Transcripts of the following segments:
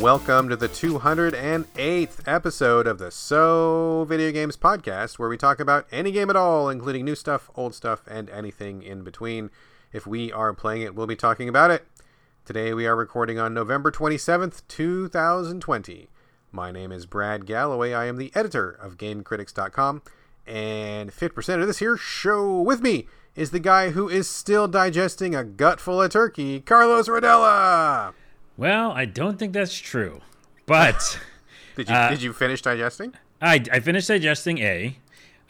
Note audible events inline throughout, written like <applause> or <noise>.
Welcome to the 208th episode of the So Video Games Podcast, where we talk about any game at all, including new stuff, old stuff, and anything in between. If we are playing it, we'll be talking about it. Today we are recording on November 27th, 2020. My name is Brad Galloway. I am the editor of GameCritics.com, and 50% of this here show with me is the guy who is still digesting a gut full of turkey, Carlos Rodella. Well, I don't think that's true. But <laughs> did you uh, did you finish digesting? I, I finished digesting A.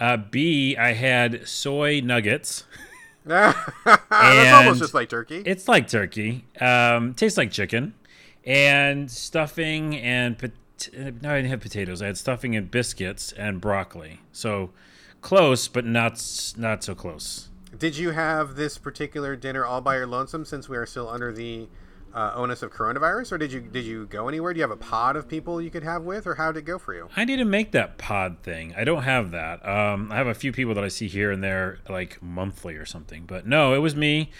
Uh, B, I had soy nuggets. <laughs> that's almost just like turkey. It's like turkey. Um, tastes like chicken, and stuffing and pot- no, I didn't have potatoes. I had stuffing and biscuits and broccoli. So close, but not not so close. Did you have this particular dinner all by your lonesome? Since we are still under the uh, onus of coronavirus, or did you did you go anywhere? Do you have a pod of people you could have with, or how did it go for you? I need to make that pod thing. I don't have that. Um, I have a few people that I see here and there, like monthly or something. But no, it was me,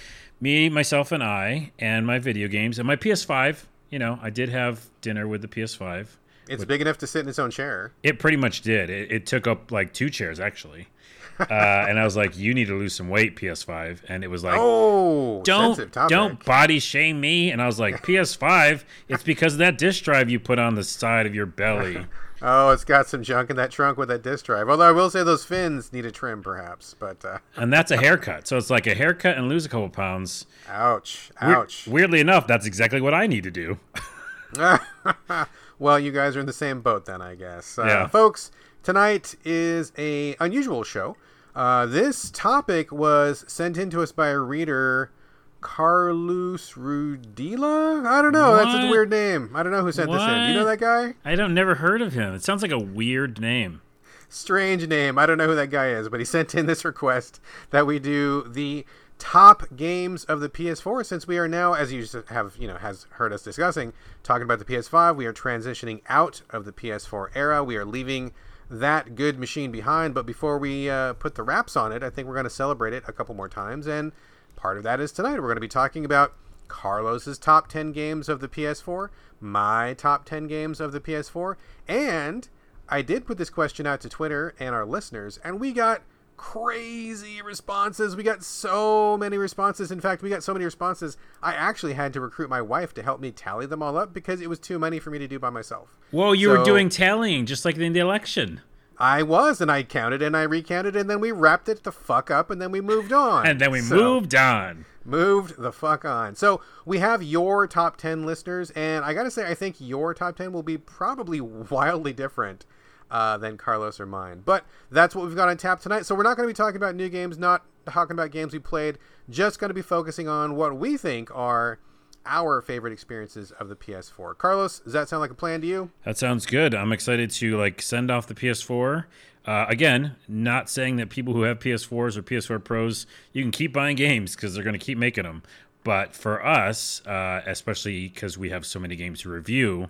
me, myself, and I, and my video games and my PS5. You know, I did have dinner with the PS5. It's big enough to sit in its own chair. It pretty much did. It, it took up like two chairs actually <laughs> uh, and I was like, "You need to lose some weight, PS5." And it was like, "Oh, don't don't body shame me." And I was like, <laughs> "PS5, it's because of that disk drive you put on the side of your belly." <laughs> oh, it's got some junk in that trunk with that disk drive. Although I will say those fins need a trim, perhaps. But uh... and that's a haircut, so it's like a haircut and lose a couple pounds. Ouch! Ouch! weirdly enough, that's exactly what I need to do. well, you guys are in the same boat then, I guess. Uh, yeah, folks Tonight is a unusual show. Uh, this topic was sent in to us by a reader, Carlos Rudila. I don't know. What? That's a weird name. I don't know who sent what? this in. Do you know that guy? I don't. Never heard of him. It sounds like a weird name. Strange name. I don't know who that guy is, but he <laughs> sent in this request that we do the top games of the PS4 since we are now as you have you know has heard us discussing talking about the PS5 we are transitioning out of the PS4 era we are leaving that good machine behind. But before we uh, put the wraps on it, I think we're going to celebrate it a couple more times. And part of that is tonight. We're going to be talking about Carlos's top 10 games of the PS4, my top 10 games of the PS4, and I did put this question out to Twitter and our listeners, and we got crazy responses. We got so many responses. In fact, we got so many responses, I actually had to recruit my wife to help me tally them all up because it was too many for me to do by myself. Well, you so, were doing tallying just like in the election. I was, and I counted and I recounted, and then we wrapped it the fuck up, and then we moved on. and then we so, moved on. Moved the fuck on. So we have your top 10 listeners, and I gotta say, I think your top 10 will be probably <laughs> wildly different uh, than Carlos or mine. But that's what we've got on tap tonight. So we're not going to be talking about new games, not talking about games we played, just going to be focusing on what we think are our favorite experiences of the PS4. Carlos, does that sound like a plan to you? That sounds good. I'm excited to like send off the PS4. Uh, again, not saying that people who have PS4s or PS4 Pros, you can keep buying games because they're going to keep making them. But for us, uh, especially because we have so many games to review,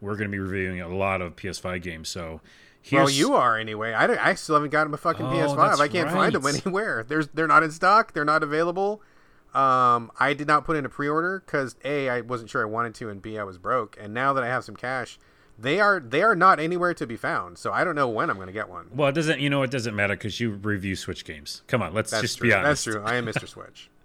we're going to be reviewing a lot of PS5 games. So Here's... Well, you are anyway. I, I still haven't gotten a fucking oh, PS5. I can't right. find them anywhere. There's they're not in stock. They're not available. Um, I did not put in a pre-order because a I wasn't sure I wanted to, and b I was broke. And now that I have some cash, they are they are not anywhere to be found. So I don't know when I'm going to get one. Well, it doesn't. You know, it doesn't matter because you review Switch games. Come on, let's That's just true. be honest. That's true. I am Mr. Switch. <laughs>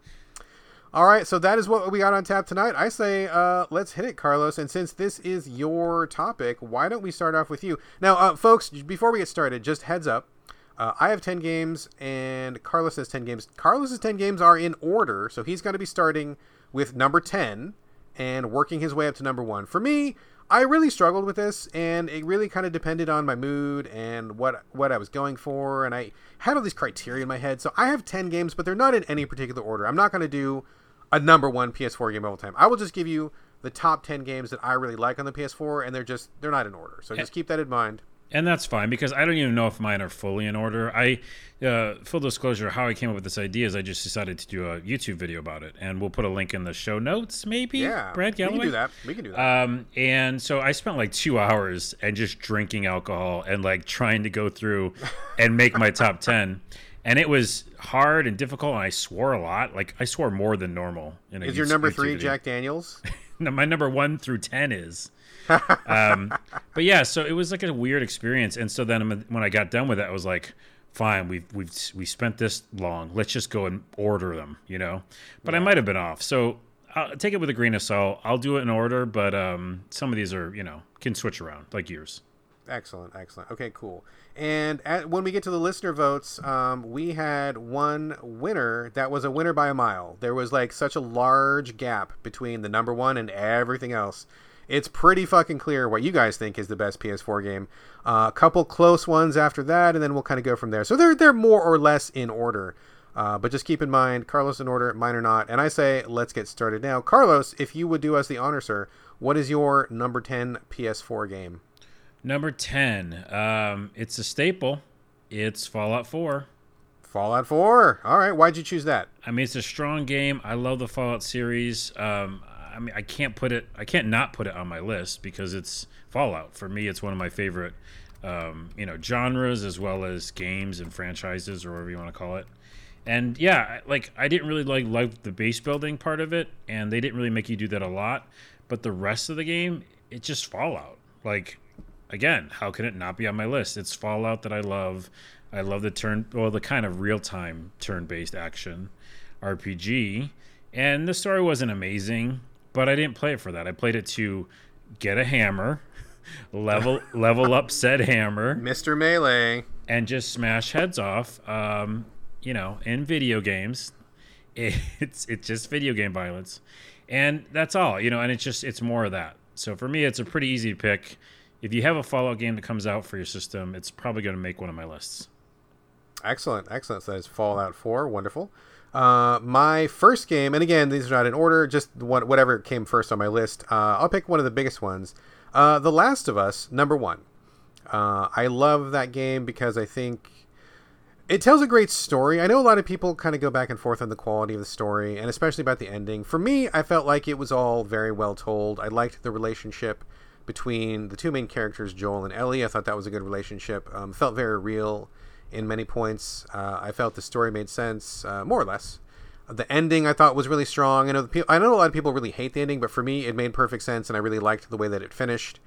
All right, so that is what we got on tap tonight. I say, uh, let's hit it, Carlos. And since this is your topic, why don't we start off with you? Now, uh, folks, before we get started, just heads up. Uh, I have 10 games, and Carlos has 10 games. Carlos's 10 games are in order, so he's going to be starting with number 10 and working his way up to number one. For me, I really struggled with this, and it really kind of depended on my mood and what what I was going for, and I had all these criteria in my head. So I have ten games, but they're not in any particular order. I'm not going to do a number one PS4 game of all time. I will just give you the top 10 games that I really like on the PS4 and they're just they're not in order. So just keep that in mind. And that's fine because I don't even know if mine are fully in order. I uh, full disclosure, how I came up with this idea is I just decided to do a YouTube video about it, and we'll put a link in the show notes, maybe. Yeah, Brad Galloway. We can do that. We can do that. Um, and so I spent like two hours and just drinking alcohol and like trying to go through and make my top ten <laughs> and it was hard and difficult and i swore a lot like i swore more than normal in a is your number three jack daniels <laughs> my number one through ten is. um, <laughs> but yeah, so it was like a weird experience, and so then when I got done with it, I was like, fine, we've we've we spent this long. Let's just go and order them, you know. But yeah. I might have been off, so I'll take it with a grain of salt. I'll do it in order, but um, some of these are you know can switch around like yours. Excellent, excellent. Okay, cool. And at, when we get to the listener votes, um, we had one winner that was a winner by a mile. There was like such a large gap between the number one and everything else it's pretty fucking clear what you guys think is the best PS4 game. Uh, a couple close ones after that, and then we'll kind of go from there. So they're they're more or less in order. Uh, but just keep in mind, Carlos in order, mine or not. And I say, let's get started now. Carlos, if you would do us the honor, sir, what is your number 10 PS4 game? Number 10. Um, it's a staple. It's Fallout 4. Fallout 4. All right. Why'd you choose that? I mean, it's a strong game. I love the Fallout series. Um, I mean, I can't put it, I can't not put it on my list because it's Fallout. For me, it's one of my favorite, um, you know, genres as well as games and franchises or whatever you want to call it. And yeah, like I didn't really like like the base building part of it, and they didn't really make you do that a lot. But the rest of the game, it's just Fallout. Like, again, how can it not be on my list? It's Fallout that I love. I love the turn, well, the kind of real time turn based action RPG. And the story wasn't amazing but I didn't play it for that. I played it to get a hammer, <laughs> level <laughs> level up said hammer, Mister Melee, and just smash heads off. Um, you know, in video games, <laughs> it's it's just video game violence, and that's all. You know, and it's just it's more of that. So for me, it's a pretty easy pick. If you have a Fallout game that comes out for your system, it's probably going to make one of my lists. Excellent, excellent. So that is Fallout 4. Wonderful. Uh, my first game, and again, these are not in order, just one, whatever came first on my list. Uh, I'll pick one of the biggest ones. Uh, the Last of Us, number one. Uh, I love that game because I think it tells a great story. I know a lot of people kind of go back and forth on the quality of the story, and especially about the ending. For me, I felt like it was all very well told. I liked the relationship between the two main characters, Joel and Ellie. I thought that was a good relationship. Um, felt very real in many points. Uh, I felt the story made sense, uh, more or less. The ending I thought was really strong. I know the I know a lot of people really hate the ending, but for me, it made perfect sense, and I really liked the way that it finished.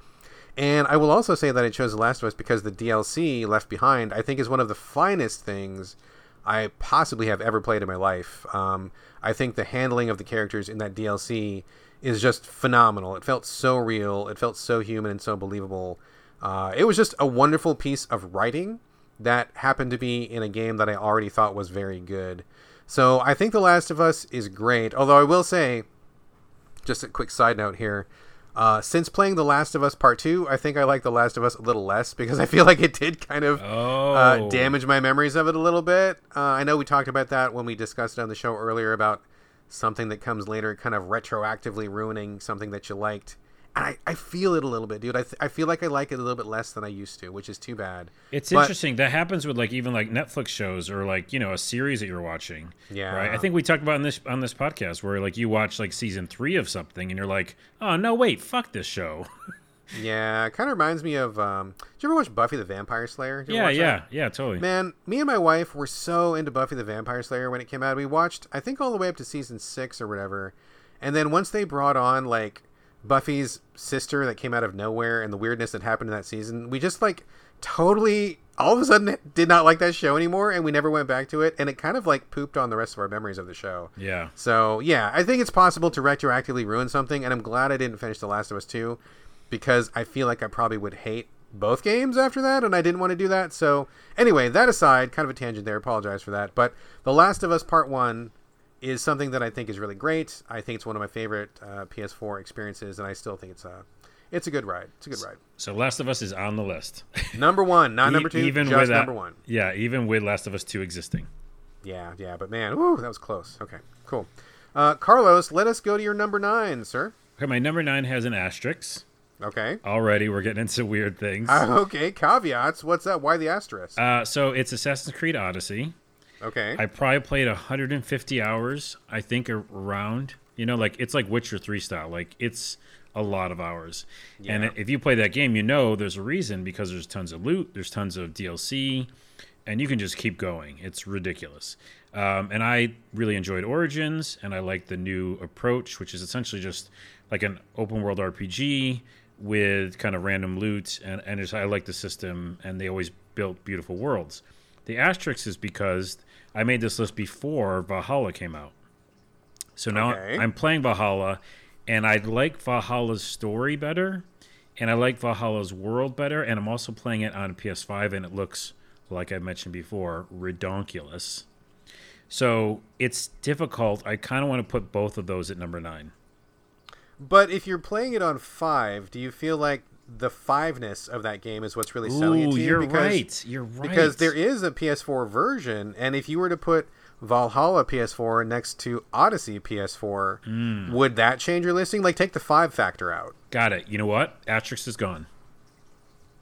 And I will also say that I chose The Last of Us because the DLC Left Behind I think is one of the finest things I possibly have ever played in my life. Um, I think the handling of the characters in that DLC is just phenomenal. It felt so real. It felt so human and so believable. Uh, it was just a wonderful piece of writing that happened to be in a game that I already thought was very good. So I think The Last of Us is great. Although I will say, just a quick side note here. Uh, since playing The Last of Us Part 2, I think I like The Last of Us a little less <laughs> because I feel like it did kind of uh, oh. uh, damage my memories of it a little bit. Uh, I know we talked about that when we discussed it on the show earlier about something that comes later kind of retroactively ruining something that you liked. And I, I feel it a little bit, dude. I, th- I feel like I like it a little bit less than I used to, which is too bad. It's but, interesting. That happens with like even like Netflix shows or like you know a series that you're watching. Yeah. Right. I think we talked about in this on this podcast where like you watch like season three of something and you're like, oh no, wait, fuck this show. <laughs> yeah, it kind of reminds me of. Um, did you ever watch Buffy the Vampire Slayer? Yeah, yeah, that? yeah, totally. Man, me and my wife were so into Buffy the Vampire Slayer when it came out. We watched, I think, all the way up to season six or whatever. And then once they brought on like Buffy's sister that came out of nowhere and the weirdness that happened in that season, we just like totally all of a sudden <laughs> did not like that show anymore and we never went back to it and it kind of like pooped on the rest of our memories of the show. Yeah. So, yeah, I think it's possible to retroactively ruin something and I'm glad I didn't finish The Last of Us 2 because I feel like I probably would hate both games after that and I didn't want to do that. So, anyway, that aside, kind of a tangent there, apologize for that, but The Last of Us Part 1 is something that I think is really great. I think it's one of my favorite uh, PS4 experiences, and I still think it's a it's a good ride. It's a good ride. So Last of Us is on the list. <laughs> number one, not number two. Even just with number one. Yeah, even with Last of Us two existing. Yeah, yeah, but man, whoo, that was close. Okay, cool. Uh, Carlos, let us go to your number nine, sir. Okay, my number nine has an asterisk. Okay. Already, we're getting into weird things. <laughs> Uh, okay, caveats. What's that? Why the asterisk? Uh, so it's Assassin's Creed Odyssey. Okay. I probably played 150 hours, I think, around. You know, like it's like Witcher 3 style. Like it's a lot of hours. Yeah. And if you play that game, you know there's a reason because there's tons of loot, there's tons of DLC, and you can just keep going. It's ridiculous. Um, and I really enjoyed Origins, and I like the new approach, which is essentially just like an open world RPG with kind of random loot, and and I like the system, and they always built beautiful worlds. The asterisk is because I made this list before Valhalla came out. So now Okay. I'm playing Valhalla, and I like Valhalla's story better, and I like Valhalla's world better, and I'm also playing it on PS5, and it looks like I mentioned before, redonkulous. So it's difficult. I kind of want to put both of those at number nine. But if you're playing it on five, do you feel like the fiveness of that game is what's really selling it to you? you're because, right. You're right. Because there is a PS4 version, and if you were to put Valhalla PS4 next to Odyssey PS4, Hmm. would that change your listing? Like, take the five factor out. Got it. You know what? Asterisk is gone.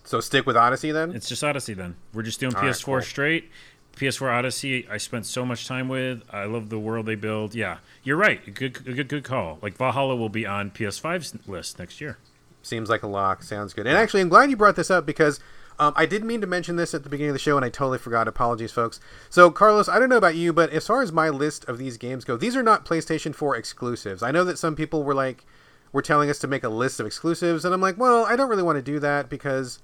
So stick with Odyssey then. It's just Odyssey then. We're just doing All right, PS4 cool. straight. PS4 Odyssey, I spent so much time with. I love the world they build. Yeah, you're right. Good, good, good call. Like Valhalla will be on PS5's list next year. Seems like a lock. Sounds good. And actually, I'm glad you brought this up because um, I did mean to mention this at the beginning of the show, and I totally forgot. Apologies, folks. So, Carlos, I don't know about you, but as far as my list of these games go, these are not PlayStation 4 exclusives. I know that some people were like, were telling us to make a list of exclusives, and I'm like, well, I don't really want to do that because,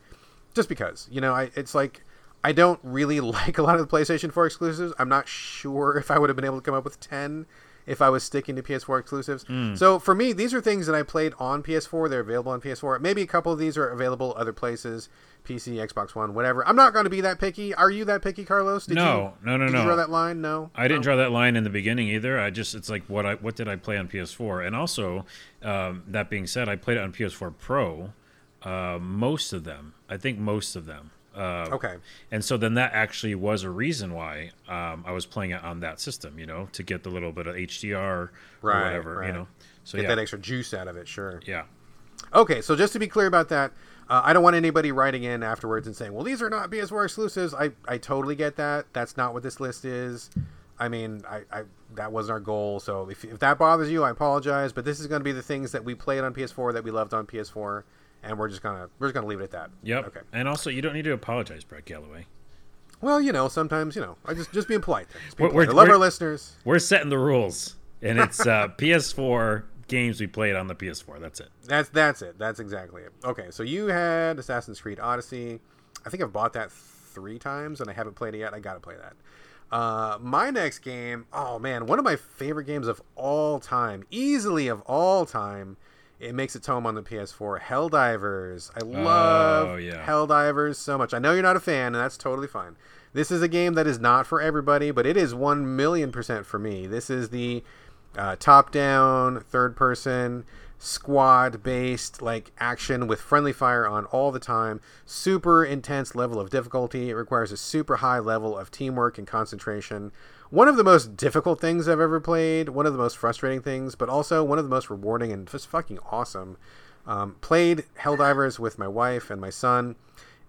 just because, you know, I it's like. I don't really <laughs> like a lot of the PlayStation 4 exclusives. I'm not sure if I would have been able to come up with 10 if I was sticking to PS4 exclusives. So for me, these are things that I played on PS4. They're available on PS4. Maybe a couple of these are available other places, PC, Xbox One, whatever. I'm not going to be that picky. Are you that picky, Carlos? Did No, you, no, no, did no. you draw that line? No. I didn't No? draw that line in the beginning either. I just it's like what I what did I play on PS4? And also, um, that being said, I played it on PS4 Pro. Uh, most of them, I think most of them. Uh, Okay. And so then that actually was a reason why um, I was playing it on that system, you know, to get the little bit of HDR or Right, whatever, right. you know. So Get yeah, that extra juice out of it, sure. yeah. Okay, so just to be clear about that, uh, I don't want anybody writing in afterwards and saying, "Well, these are not PS4 exclusives." I, I totally get that. That's not what this list is. I mean, I, I that wasn't our goal. So if, if that bothers you, I apologize. But this is going to be the things that we played on PS4 that we loved on PS4, and we're just gonna we're just gonna leave it at that. Yep. Okay. And also, you don't need to apologize, Brett Galloway. Well, you know, sometimes you know, I just just being polite. Just being We're- polite. We're- love our listeners. We're setting the rules, and it's uh, <laughs> PS4 games we played on the PS4. That's it. That's that's it. That's exactly it. Okay, so you had Assassin's Creed Odyssey. I think I've bought that three times and I haven't played it yet. I gotta play that. Uh, my next game, oh man, one of my favorite games of all time, easily of all time. It makes its home on the PS4. Helldivers. I love Oh, yeah. Helldivers so much. I know you're not a fan, and that's totally fine. This is a game that is not for everybody, but it is one million percent for me. This is the uh, top-down, third-person, squad-based like action with friendly fire on all the time. Super intense level of difficulty. It requires a super high level of teamwork and concentration. One of the most difficult things I've ever played. One of the most frustrating things, but also one of the most rewarding and just fucking awesome. Um, played Helldivers with my wife and my son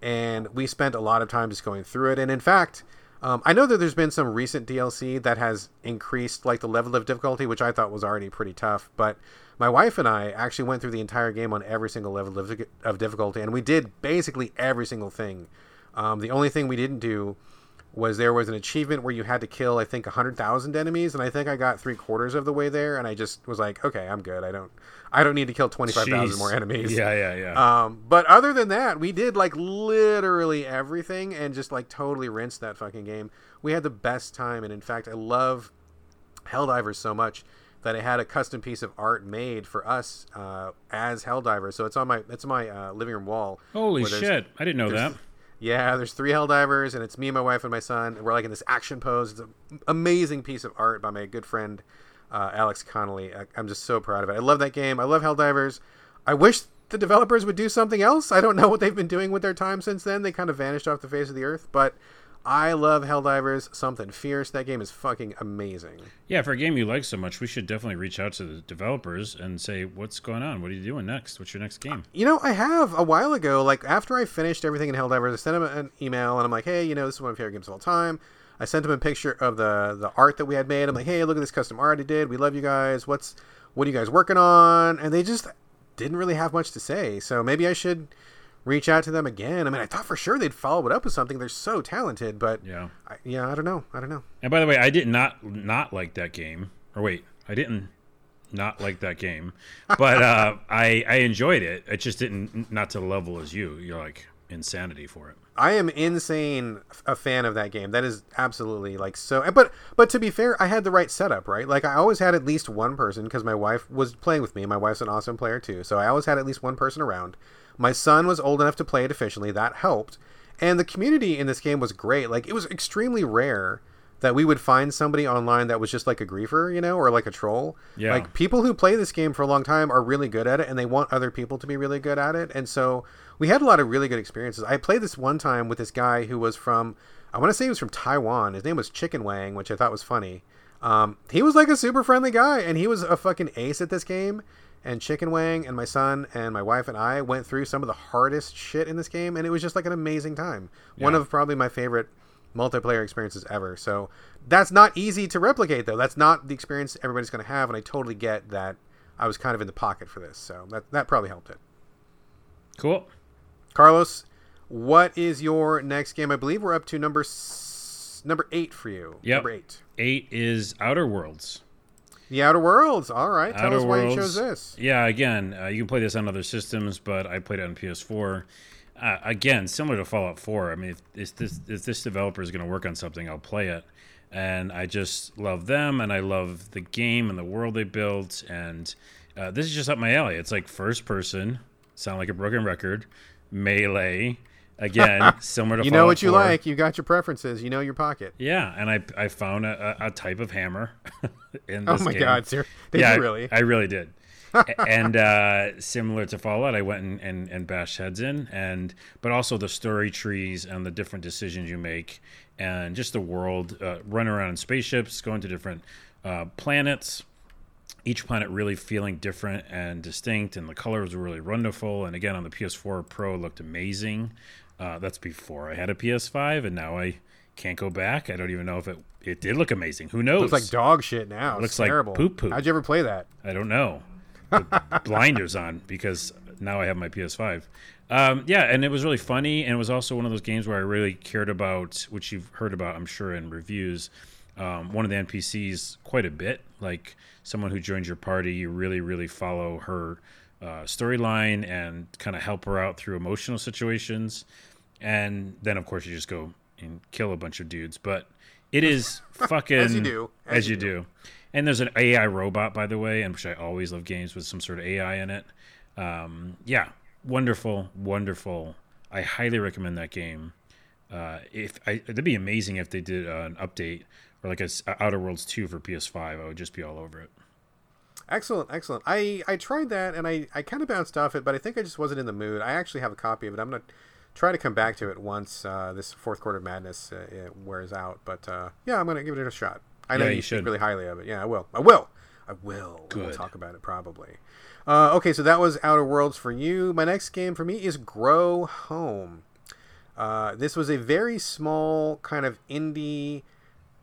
and we spent a lot of time just going through it. And in fact, um, I know that there's been some recent DLC that has increased like the level of difficulty, which I thought was already pretty tough. But my wife and I actually went through the entire game on every single level of, difficulty, and we did basically every single thing. Um, the only thing we didn't do was there was an achievement where you had to kill I think 100,000 enemies and I think I got 3 quarters of the way there and I just was like okay I'm good I don't I don't need to kill 25,000 more enemies Yeah, yeah, yeah. um, but other than that, we did like literally everything and just like totally rinsed that fucking game. We had the best time, and in fact, I love Helldivers so much that I had a custom piece of art made for us uh, as Helldivers. So it's on my it's my uh, living room wall. Holy shit! I didn't know that. Yeah, there's three Helldivers, and it's me, and my wife, and my son. And we're like in this action pose. It's an amazing piece of art by my good friend uh, Alex Connolly. I, I'm just so proud of it. I love that game. I love Helldivers. I wish the developers would do something else. I don't know what they've been doing with their time since then. They kind of vanished off the face of the earth, but I love Helldivers. Something fierce. That game is fucking amazing. Yeah, for a game you like so much, we should definitely reach out to the developers and say, "What's going on? What are you doing next? What's your next game?" You know, I have a while ago, like after I finished everything in Helldivers, I sent him an email and I'm like, hey, you know, this is one of my favorite games of all time. I sent him a picture of the the art that we had made. I'm like, hey, look at this custom art I did. We love you guys. What's what are you guys working on? And they just didn't really have much to say. So maybe I should reach out to them again. I mean, I thought for sure they'd follow it up with something. They're so talented, but Yeah. I, yeah, I don't know. I don't know. And by the way, I did not not like that game. Or wait, I didn't. not like that game, but uh, <laughs> I I enjoyed it. It just didn't not to the level as you. You're like insanity for it. I am insane a fan of that game. That is absolutely like so. But but to be fair, I had the right setup, right? Like I always had at least one person because my wife was playing with me. My wife's an awesome player too, so I always had at least one person around. My son was old enough to play it efficiently. That helped, and the community in this game was great. Like it was extremely rare that we would find somebody online that was just like a griefer, you know, or like a troll. Yeah. Like people who play this game for a long time are really good at it and they want other people to be really good at it. And so we had a lot of really good experiences. I played this one time with this guy who was from I want to say he was from Taiwan. His name was Chicken Wang, which I thought was funny. Um, he was like a super friendly guy and he was a fucking ace at this game. And Chicken Wang and my son and my wife and I went through some of the hardest shit in this game and it was just like an amazing time. One of probably my favorite multiplayer experiences ever. So that's not easy to replicate, though. That's not the experience everybody's going to have, and I totally get that. I was kind of in the pocket for this, so that that probably helped it. Cool. Carlos, what is your next game? I believe we're up to number s- number eight for you. Yep. Number eight. Eight is Outer Worlds. The Outer Worlds. All right. Tell Outer us why Worlds. you chose this. Yeah, again, uh, you can play this on other systems, but I played it on PS4. Uh, again, similar to Fallout 4. I mean, if, if this if this developer is going to work on something, I'll play it. And I just love them, and I love the game and the world they built. And uh, this is just up my alley. It's like first person, sound like a broken record, melee. Again, <laughs> similar to You know what you 4. like. You got your preferences. You know your pocket. Yeah, and I I found a, a type of hammer <laughs> in Oh this my game. God, sir. <laughs> Did yeah, you really? I, I really did. And uh, similar to Fallout, I went and, and, and bashed heads in, and but also the story trees and the different decisions you make, and just the world, uh, run around in spaceships, going to different uh, planets. Each planet really feeling different and distinct, and the colors were really wonderful. And again, on the PS4 Pro, it looked amazing. Uh, that's before I had a PS5, and now I can't go back. I don't even know if it it did look amazing. Who knows? Looks like dog shit now. It's Looks like terrible. poop poop. How'd you ever play that? I don't know. <laughs> Blinders on because now I have my PS5. Um, yeah, and it was really funny, and it was also one of those games where I really cared about, which you've heard about, I'm sure, in reviews. Um, one of the NPCs quite a bit, like someone who joins your party, you really, really follow her uh, storyline and kind of help her out through emotional situations, and then of course you just go and kill a bunch of dudes. But it is <laughs> fucking as you do. as, As you you do. And there's an AI robot, by the way, and which I always love games with some sort of AI in it. Um, yeah, wonderful, wonderful. I highly recommend that game. Uh, if I, it'd be amazing if they did uh, an update or like a s- Outer Worlds two for PS5, I would just be all over it. Excellent, excellent. I I tried that and I I kind of bounced off it, but I think I just wasn't in the mood. I actually have a copy of it. I'm gonna try to come back to it once uh, this fourth quarter madness uh, wears out. But uh, yeah, I'm gonna give it a shot. I know Yeah, you, you should. really highly of it. Yeah, I will. I will. I will. We'll talk about it probably. Uh, okay, so that was Outer Worlds for you. My next game for me is Grow Home. Uh, this was a very small kind of indie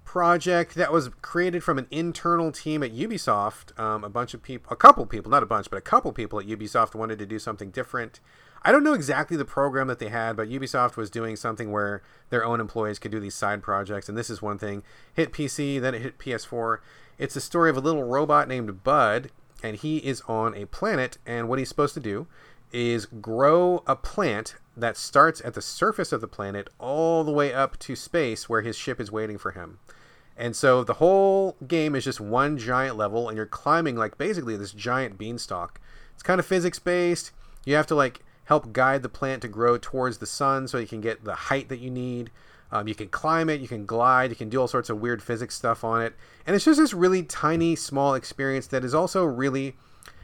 project that was created from an internal team at Ubisoft. Um, a bunch of people, a couple people, not a bunch, but a couple people at Ubisoft wanted to do something different. I don't know exactly the program that they had, but Ubisoft was doing something where their own employees could do these side projects, and this is one thing. Hit PC, then it hit PS4. It's the story of a little robot named Bud, and he is on a planet, and what he's supposed to do is grow a plant that starts at the surface of the planet all the way up to space where his ship is waiting for him. And so the whole game is just one giant level, and you're climbing like basically this giant beanstalk. It's kind of physics based. You have to like help guide the plant to grow towards the sun so you can get the height that you need. Um, you can climb it, you can glide, you can do all sorts of weird physics stuff on it. And it's just this really tiny, small experience that is also really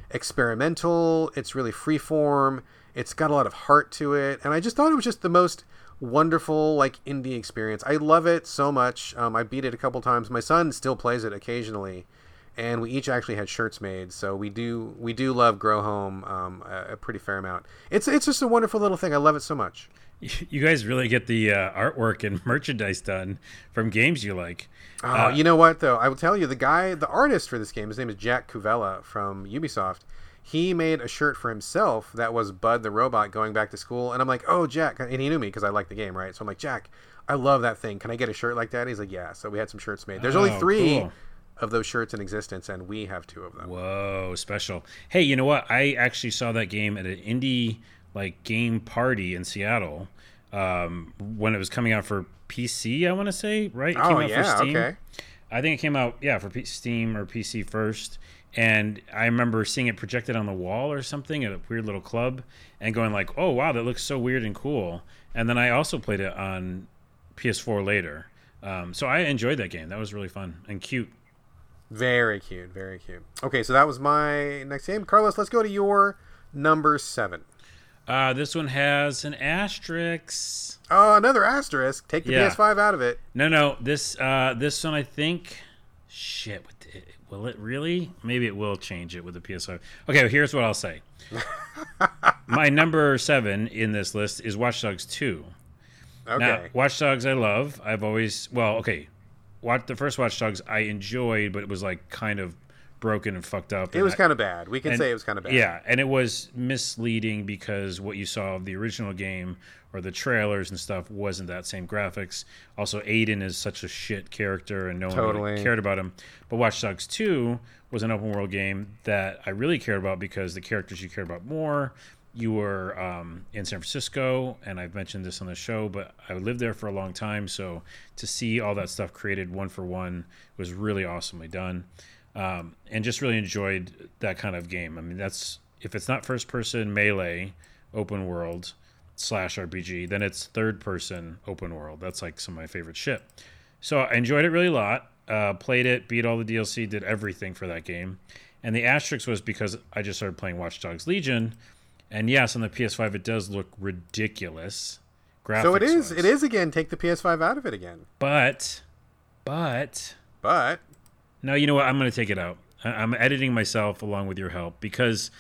experimental. It's really freeform. It's got a lot of heart to it. And I just thought it was just the most wonderful, like, indie experience. I love it so much. Um, I beat it a couple times. My son still plays it occasionally. And we each actually had shirts made, so we do we do love Grow Home um, a, a pretty fair amount. It's it's just a wonderful little thing. I love it so much. <laughs> You guys really get the uh, artwork and <laughs> merchandise done from games you like. Oh, you know what though? I will tell you the guy, the artist for this game, his name is Jack Cuvella from Ubisoft. He made a shirt for himself that was Bud the robot going back to school, and I'm like, oh Jack, and he knew me because I like the game, right? So I'm like, Jack, I love that thing. Can I get a shirt like that? He's like, yeah. So we had some shirts made. There's only three. cool. Of those shirts in existence, and we have two of them. Whoa, special! Hey, you know what? I actually saw that game at an indie like game party in Seattle um, when it was coming out for PC. I want to say right. It Oh, came out yeah, for Steam. okay. I think it came out yeah for P- Steam or PC first. And I remember seeing it projected on the wall or something at a weird little club, and going like, "Oh wow, that looks so weird and cool." And then I also played it on PS4 later. Um, so I enjoyed that game. That was really fun and cute. Very cute, very cute. Okay, so that was my next game. Carlos, let's go to your number seven. Uh, this one has an asterisk. Oh, another asterisk. Take the Yeah. PS5 out of it. No, no. This uh, this one I think. Shit. Will it really? Maybe it will change it with the PS5. Okay, here's what I'll say. <laughs> My number seven in this list is Watch Dogs Two. Okay. Now, Watch Dogs I love. I've always well, okay. Watch the first Watch Dogs I enjoyed, but it was like kind of broken and fucked up. it was kind of bad. We can say it was kind of bad. Yeah, and it was misleading because what you saw of the original game or the trailers and stuff wasn't that same graphics. Also, Aiden is such a shit character, and no one really cared about him. But Watch Dogs Two was an open world game that I really cared about because the characters you cared about more. You were um, in San Francisco, and I've mentioned this on the show, but I lived there for a long time. So to see all that stuff created one for one was really awesomely done um, and just really enjoyed that kind of game. I mean, that's if it's not first person melee open world slash RPG, then it's third person open world. That's like some of my favorite shit. So I enjoyed it really a lot. Uh, played it, beat all the DLC, did everything for that game. And the asterisk was because I just started playing Watch Dogs Legion, and yes, on the PS5 it does look ridiculous. Graphics so it is. It is again. Take the PS5 out of it again. But, but But No, you know what? I'm going to take it out. I'm editing myself along with your help because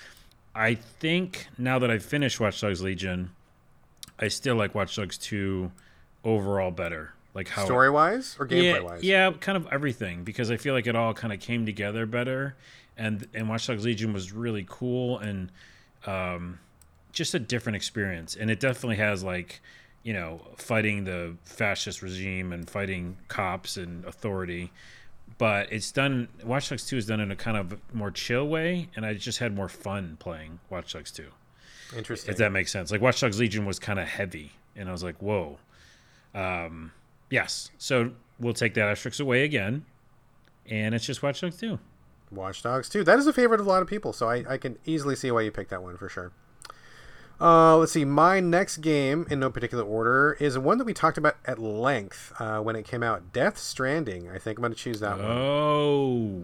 I think now that I've finished Watch Dogs Legion, I still like Watch Dogs 2 overall better. Like how story wise or yeah, gameplay wise? yeah, kind of everything because I feel like it all kind of came together better, and and Watch Dogs Legion was really cool and um, just a different experience, and it definitely has like you know fighting the fascist regime and fighting cops and authority, but it's done. Watch Dogs Two is done in a kind of more chill way, and I just had more fun playing Watch Dogs Two Interesting. if that makes sense. Like Watch Dogs Legion was kind of heavy, and I was like, whoa. Um, yes, so we'll take that asterisk away again, and it's just Watch Dogs 2. Watch Dogs 2. That is a favorite of a lot of people, so I, I can easily see why you picked that one for sure. Uh, let's see. My next game, in no particular order, is one that we talked about at length uh, when it came out. Death Stranding. I think I'm going to choose that one. Oh,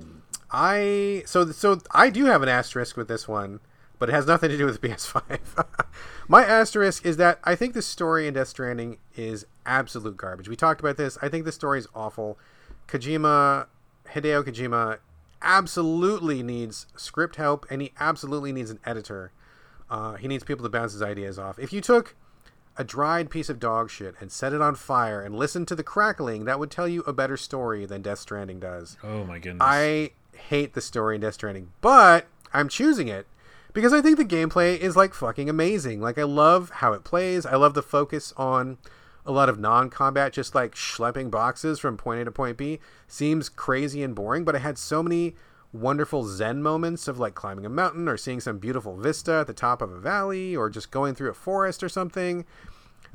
I so so I do have an asterisk with this one, but it has nothing to do with <laughs> the PS5. <laughs> My asterisk is that I think the story in Death Stranding is absolute garbage. We talked about this. I think the story is awful. Kojima, Hideo Kojima, absolutely needs script help, and he absolutely needs an editor. Uh, he needs people to bounce his ideas off. If you took a dried piece of dog shit and set it on fire and listened to the crackling, that would tell you a better story than Death Stranding does. oh my goodness. I hate the story in Death Stranding, but I'm choosing it because I think the gameplay is like fucking amazing. Like I love how it plays. I love the focus on a lot of non-combat, just like schlepping boxes from point A to point B. Seems crazy and boring, but I had so many wonderful zen moments of like climbing a mountain or seeing some beautiful vista at the top of a valley or just going through a forest or something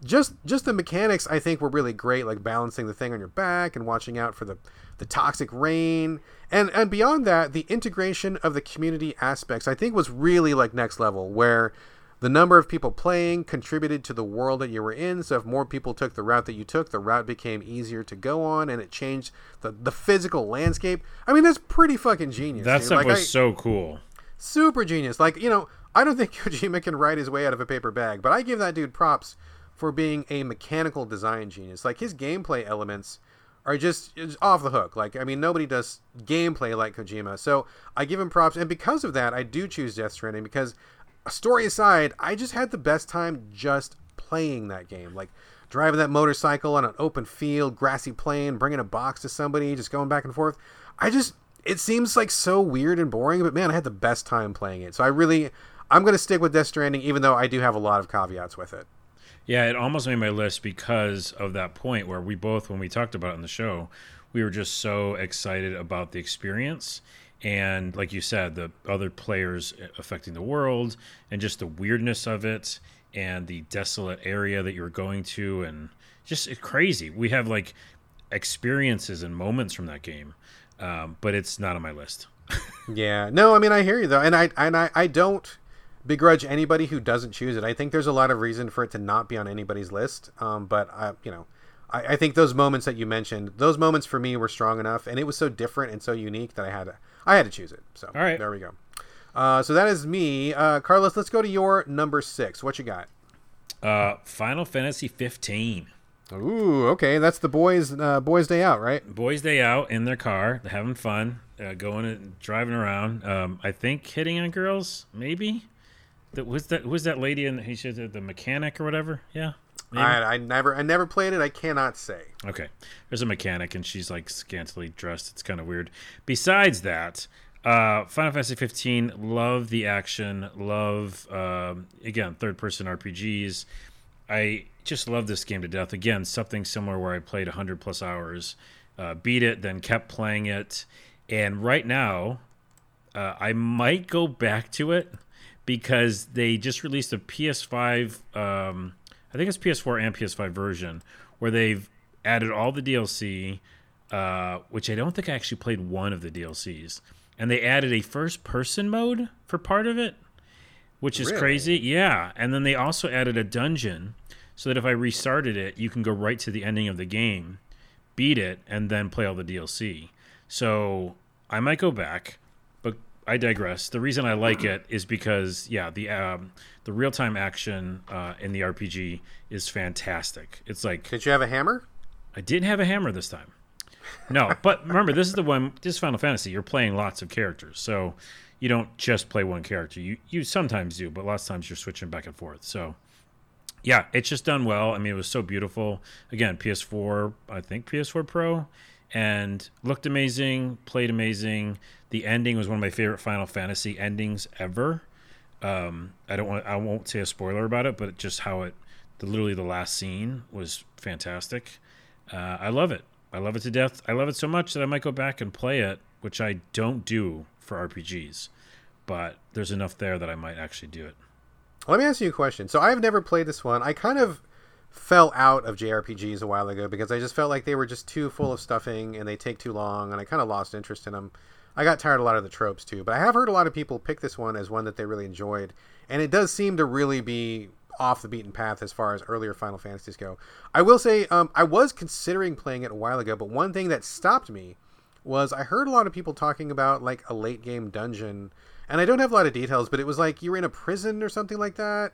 just just the mechanics I think were really great, like balancing the thing on your back and watching out for the the toxic rain, and and beyond that, the integration of the community aspects I think was really like next level, where the number of people playing contributed to the world that you were in. So if more people took the route that you took, the route became easier to go on, and it changed the the physical landscape. I mean, that's pretty fucking genius. that dude. stuff Like, was I- so cool. super genius. Like, you know, I don't think <laughs> Kojima can write his way out of a paper bag, but I give that dude props for being a mechanical design genius. Like his gameplay elements are just is off the hook. Like, I mean, nobody does gameplay like Kojima. So I give him props, and because of that, I do choose Death Stranding because, story aside, I just had the best time just playing that game. Like driving that motorcycle on an open field, grassy plain, bringing a box to somebody, just going back and forth. I just it seems like so weird and boring, but man, I had the best time playing it. So I really I'm going to stick with Death Stranding even though I do have a lot of caveats with it. Yeah, it almost made my list because of that point where we both, when we talked about it in the show, we were just so excited about the experience and like you said the other players affecting the world and just the weirdness of it and the desolate area that you're going to and just it's crazy. We have like experiences and moments from that game um, but it's not on my list. <laughs> Yeah. No i mean i hear you though and i and i, I don't begrudge anybody who doesn't choose it. I think there's a lot of reason for it to not be on anybody's list um, but i you know I, I think those moments that you mentioned those moments for me were strong enough and it was so different and so unique that i had to I had to choose it. So all right, there we go. Uh, so that is me, uh, Carlos. Let's go to your number six. What you got? Uh, Final Fantasy 15. Ooh, okay. That's the boys' uh, boys' day out, right? Boys' day out in their car, having fun, uh, going and driving around. Um, I think hitting on girls, maybe. That was that was that lady in he said the mechanic or whatever. Yeah. I, I never I never played it. I cannot say. Okay, there's a mechanic and she's like scantily dressed. It's kind of weird. Besides that, uh, Final Fantasy 15. Love the action. Love um, again third person RPGs. I just love this game to death. Again, something similar where I played 100 plus hours, uh, beat it, then kept playing it, and right now, uh, I might go back to it because they just released a PS5. Um, I think it's PS4 and PS5 version where they've added all the DLC, uh, which I don't think I actually played one of the DLCs, and they added a first-person mode for part of it, which is really? crazy. Yeah, and then they also added a dungeon so that if I restarted it, you can go right to the ending of the game, beat it, and then play all the DLC. So I might go back. I digress. The reason I like it is because yeah, the um, the real time action uh, in the RPG is fantastic. It's like did you have a hammer? I didn't have a hammer this time. No, but remember this is the one. This is Final Fantasy. You're playing lots of characters, so you don't just play one character. You you sometimes do, but lots of times you're switching back and forth. So yeah, it's just done well. I mean, it was so beautiful. Again, PS4, I think PS4 Pro, and looked amazing, played amazing the ending was one of my favorite Final Fantasy endings ever. Um, I don't want I won't say a spoiler about it, but just how it the literally the last scene was fantastic. Uh, I love it. I love it to death. I love it so much that I might go back and play it, which I don't do for RPGs, but there's enough there that I might actually do it. Let me ask you a question. So I've never played this one. I kind of fell out of JRPGs a while ago because I just felt like they were just too full of stuffing and they take too long, and I kind of lost interest in them. I got tired of a lot of the tropes too, but I have heard a lot of people pick this one as one that they really enjoyed, and it does seem to really be off the beaten path as far as earlier Final Fantasies go. I will say um, I was considering playing it a while ago, but one thing that stopped me was I heard a lot of people talking about like a late game dungeon, and I don't have a lot of details, but it was like you were in a prison or something like that.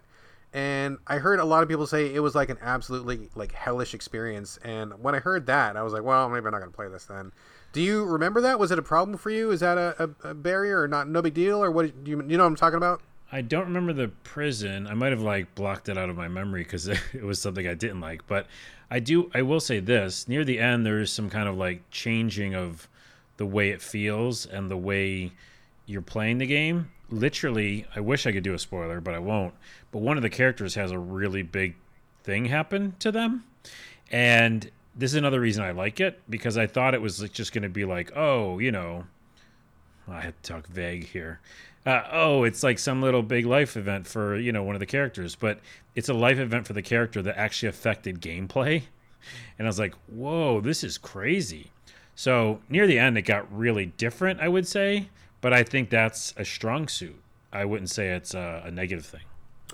And I heard a lot of people say it was like an absolutely like hellish experience. And when I heard that, I was like, well, maybe I'm not going to play this then. Do you remember that? Was it a problem for you? Is that a, a, a barrier or not? No big deal, or what? Do you you know what I'm talking about? I don't remember the prison. I might have like blocked it out of my memory because <laughs> it was something I didn't like. But I do. I will say this: near the end, there is some kind of like changing of the way it feels and the way you're playing the game. Literally, I wish I could do a spoiler, but I won't. But one of the characters has a really big thing happen to them, and this is another reason I like it because I thought it was just going to be like, oh, you know, I had to talk vague here. Uh, oh, it's like some little big life event for you know one of the characters, but it's a life event for the character that actually affected gameplay. And I was like, whoa, this is crazy. So near the end, it got really different, I would say, but I think that's a strong suit. I wouldn't say it's a, a negative thing.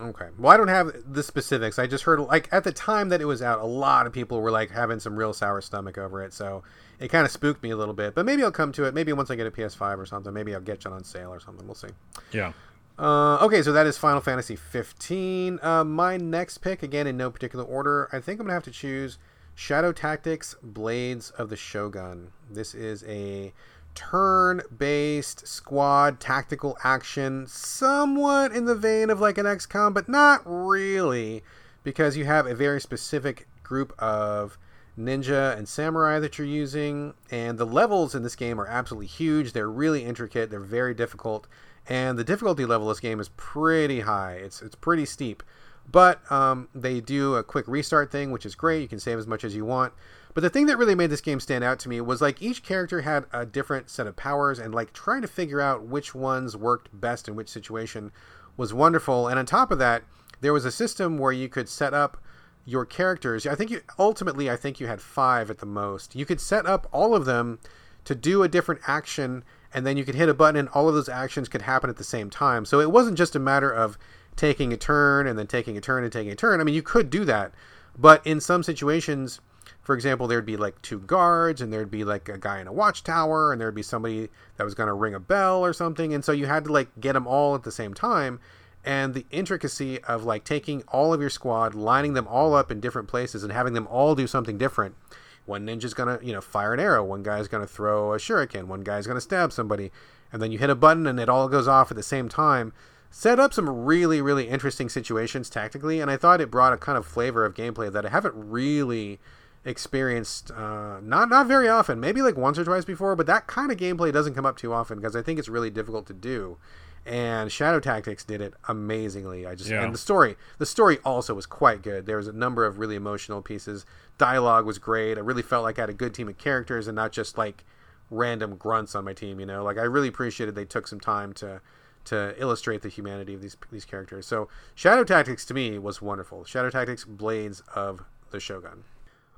Okay. Well, I don't have the specifics. I just heard like at the time that it was out, a lot of people were like having some real sour stomach over it. So it kind of spooked me a little bit. But maybe I'll come to it. Maybe once I get a PS5 or something. Maybe I'll get it on sale or something. We'll see. Yeah. Uh, okay, so that is Final Fantasy 15. Uh, my next pick, again in no particular order, I think I'm gonna have to choose Shadow Tactics: Blades of the Shogun. This is a turn based squad tactical action, somewhat in the vein of like an XCOM, but not really, because you have a very specific group of ninja and samurai that you're using, and the levels in this game are absolutely huge. They're really intricate, they're very difficult, and the difficulty level of this game is pretty high. It's, it's pretty steep. But um, they do a quick restart thing, which is great. You can save as much as you want. But the thing that really made this game stand out to me was like each character had a different set of powers, and like trying to figure out which ones worked best in which situation was wonderful. And on top of that, there was a system where you could set up your characters. I think you ultimately, I think you had five at the most. You could set up all of them to do a different action, and then you could hit a button, and all of those actions could happen at the same time. So it wasn't just a matter of taking a turn and then taking a turn and taking a turn. I mean, you could do that, but in some situations, for example, there'd be like two guards, and there'd be like a guy in a watchtower, and there'd be somebody that was going to ring a bell or something, and so you had to like get them all at the same time. And the intricacy of like taking all of your squad, lining them all up in different places, and having them all do something different. One ninja's gonna, you know, fire an arrow. One guy's gonna throw a shuriken. One guy's gonna stab somebody, and then you hit a button, and it all goes off at the same time set up some really really interesting situations tactically and i thought it brought a kind of flavor of gameplay that i haven't really experienced uh, not not very often maybe like once or twice before but that kind of gameplay doesn't come up too often because i think it's really difficult to do and shadow tactics did it amazingly i just yeah. and the story the story also was quite good there was a number of really emotional pieces dialogue was great i really felt like i had a good team of characters and not just like random grunts on my team you know like i really appreciated they took some time to to illustrate the humanity of these these characters. So Shadow Tactics to me was wonderful. Shadow Tactics Blades of the Shogun.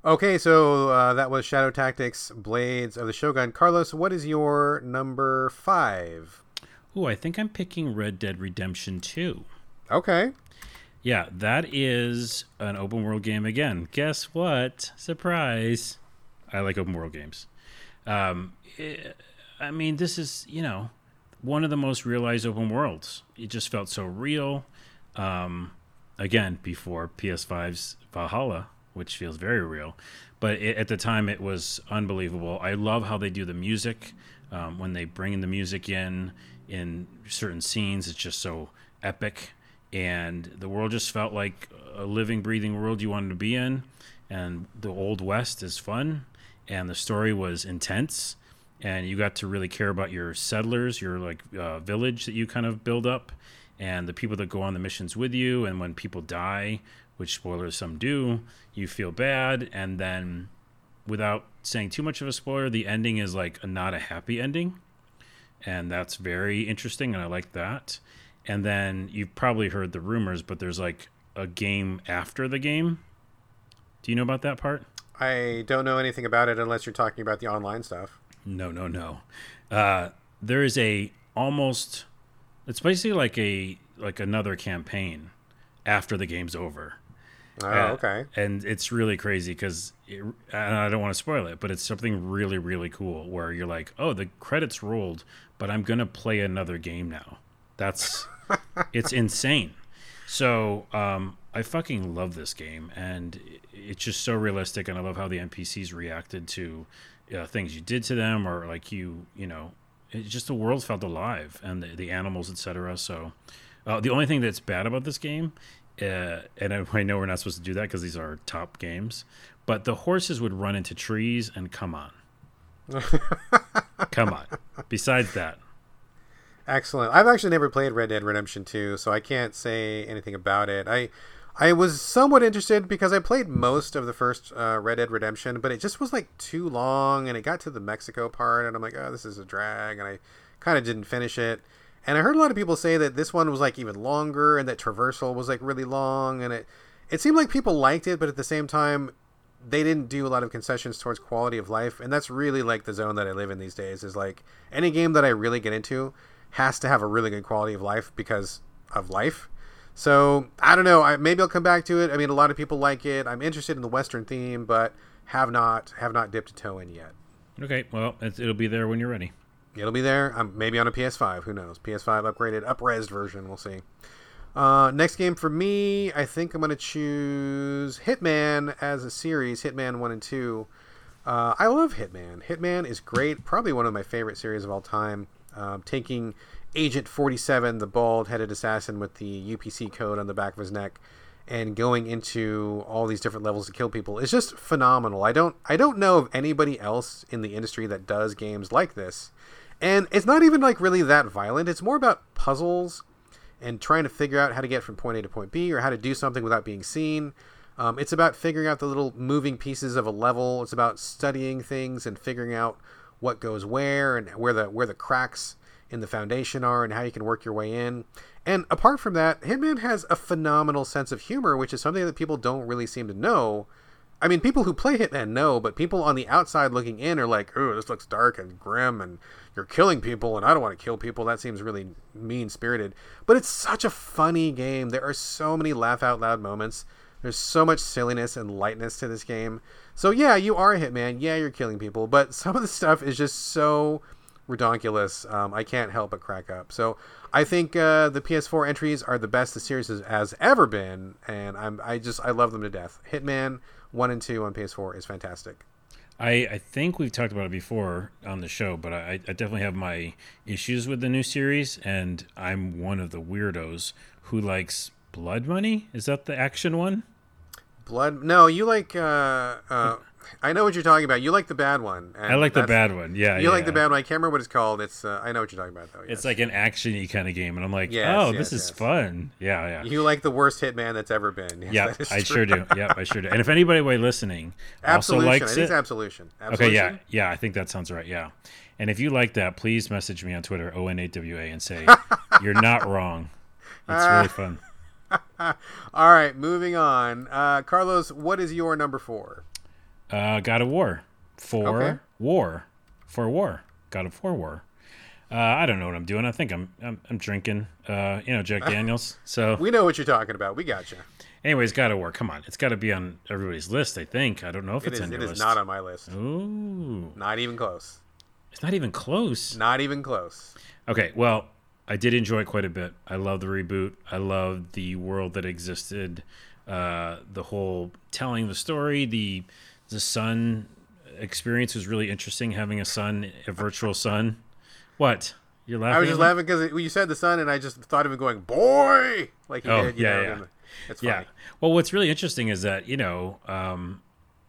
Okay, so uh, that was Shadow Tactics Blades of the Shogun. Carlos, what is your number five? Oh, I think I'm picking Red Dead Redemption 2. Okay. Yeah, that is an open world game again. Guess what? Surprise. I like open world games. Um, it, eh, I mean, this is, you know, one of the most realized open worlds. It just felt so real. Um, again, before PS5's Valhalla, which feels very real, but it, at the time it was unbelievable. I love how they do the music um, when they bring the music in in certain scenes. It's just so epic, and the world just felt like a living, breathing world you wanted to be in. And the old west is fun, and the story was intense and you got to really care about your settlers, your like uh, village that you kind of build up, and the people that go on the missions with you. And when people die, which spoilers some do, you feel bad. And then, without saying too much of a spoiler, the ending is like a, not a happy ending, and that's very interesting, and I like that. And then you've probably heard the rumors, but there's like a game after the game. Do you know about that part? I don't know anything about it unless you're talking about the online stuff. No, no, no. Uh, there is a almost. It's basically like a like another campaign after the game's over. Oh, uh, okay. And it's really crazy because I don't want to spoil it, but it's something really, really cool where you're like, oh, the credits rolled, but I'm gonna play another game now. That's <laughs> it's insane. So um, I fucking love this game, and it's just so realistic, and I love how the NPCs reacted to uh, things you did to them or like you you know it just the world felt alive and the, the animals etc so uh, the only thing that's bad about this game uh, and I, I know we're not supposed to do that because these are top games but the horses would run into trees and come on. Come on. <laughs> Besides that. Excellent. I've actually never played red dead redemption 2 so i can't say anything about it. I I was somewhat interested because I played most of the first uh, Red Dead Redemption, but it just was like too long, and it got to the Mexico part, and I'm like, oh, this is a drag, and I kind of didn't finish it. And I heard a lot of people say that this one was like even longer, and that traversal was like really long, and it it seemed like people liked it, but at the same time, they didn't do a lot of concessions towards quality of life, and that's really like the zone that I live in these days. Is like any game that I really get into has to have a really good quality of life because of life so I don't know. I, maybe I'll come back to it. I mean, a lot of people like it. I'm interested in the Western theme, but have not have not dipped a toe in yet. Okay, well, it'll be there when you're ready. It'll be there. Um, maybe on a PS5. Who knows? PS5 upgraded, upresed version. We'll see. Uh, next game for me, I think I'm going to choose Hitman as a series. Hitman one and two. Uh, I love Hitman. Hitman is great. Probably one of my favorite series of all time. Um, taking Agent 47, the bald headed assassin with the UPC code on the back of his neck and going into all these different levels to kill people is just phenomenal. I don't I don't know of anybody else in the industry that does games like this. And it's not even like really that violent. It's more about puzzles and trying to figure out how to get from point A to point B or how to do something without being seen. Um, it's about figuring out the little moving pieces of a level. It's about studying things and figuring out what goes where and where the where the cracks in the foundation are and how you can work your way in. And apart from that, Hitman has a phenomenal sense of humor, which is something that people don't really seem to know. I mean, people who play Hitman know, but people on the outside looking in are like, "Oh, this looks dark and grim, and you're killing people, and I don't want to kill people. That seems really mean spirited." But it's such a funny game. There are so many laugh out loud moments. There's so much silliness and lightness to this game. So yeah, you are a hitman. Yeah, you're killing people, but <laughs> some of the stuff is just so redonkulous. Um, I can't help but crack up. So I think uh, the PS4 entries are the best the series has, has ever been, and I'm I just I love them to death. Hitman one and two on PS4 is fantastic. I, I think we've talked about it before on the show, but I, I definitely have my issues with the new series, and I'm one of the weirdos who likes Blood Money. Is that the action one? Blood? No, you like. Uh, uh, I know what you're talking about. You like the bad one. I like the bad one. Yeah, you yeah. like the bad one. I can't remember what it's called. It's. Uh, I know what you're talking about though. Yes. It's like an actiony kind of game, and I'm like, yes, oh, yes, this is fun. Yeah, yeah. You like the worst Hitman that's ever been. <laughs> Yes, yeah, I sure do. Yeah, I sure do. And if anybody listening Absolution. also likes it, Absolution. Absolution. Okay, yeah, yeah. I think that sounds right. Yeah. And if you like that, please message me on Twitter, ON8WA, and say <laughs> you're not wrong. It's really fun. <laughs> All right, moving on. Uh, Carlos, what is your number four? Uh, God of War. For okay. war. For war. God of War war. Uh, I don't know what I'm doing. I think I'm I'm, I'm drinking, uh, you know, Jack <laughs> Daniels. So we know what you're talking about. We got you. Anyways, God of War. Come on, it's got to be on everybody's list. I think. I don't know if it it's is, on your It list. is not on my list. Ooh, not even close. It's not even close. Not even close. Okay, well, I did enjoy it quite a bit. I love the reboot. I love the world that existed, uh, the whole telling the story. The the son experience was really interesting. Having a son, a virtual son. What? You're laughing. I was just laughing because you said the son, and I just thought of him going "boy" like he oh, did. yeah, know, yeah. It's funny. Yeah. Well, what's really interesting is that you know, um,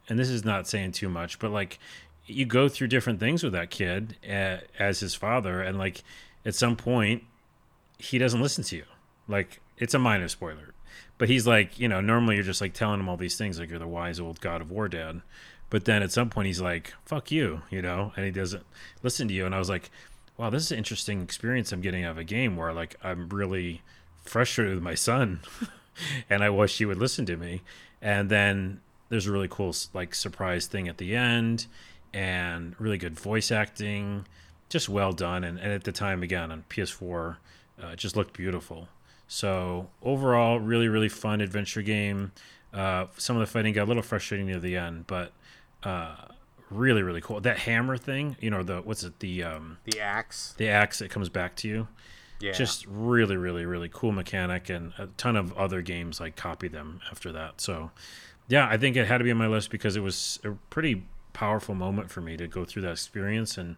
and this is not saying too much, but like you go through different things with that kid uh, as his father, and like at some point he doesn't listen to you. Like it's a minor spoiler, but he's like, you know, normally you're just like telling him all these things, like you're the wise old God of War dad. But then at some point he's like, "Fuck you," you know, and he doesn't listen to you. And I was like, "Wow, this is an interesting experience I'm getting out of a game where like I'm really frustrated with my son, <laughs> and I wish he would listen to me." And then there's a really cool like surprise thing at the end, and really good voice acting, just well done. And, and at the time, again on PS4 uh, it just looked beautiful. So overall, really really fun adventure game. Uh, some of the fighting got a little frustrating near the end, but uh, really really cool. That hammer thing, you know the what's it the um, the axe the axe that comes back to you. Yeah. Just really really really cool mechanic, and a ton of other games like copy them after that. So yeah, I think it had to be on my list because it was a pretty powerful moment for me to go through that experience and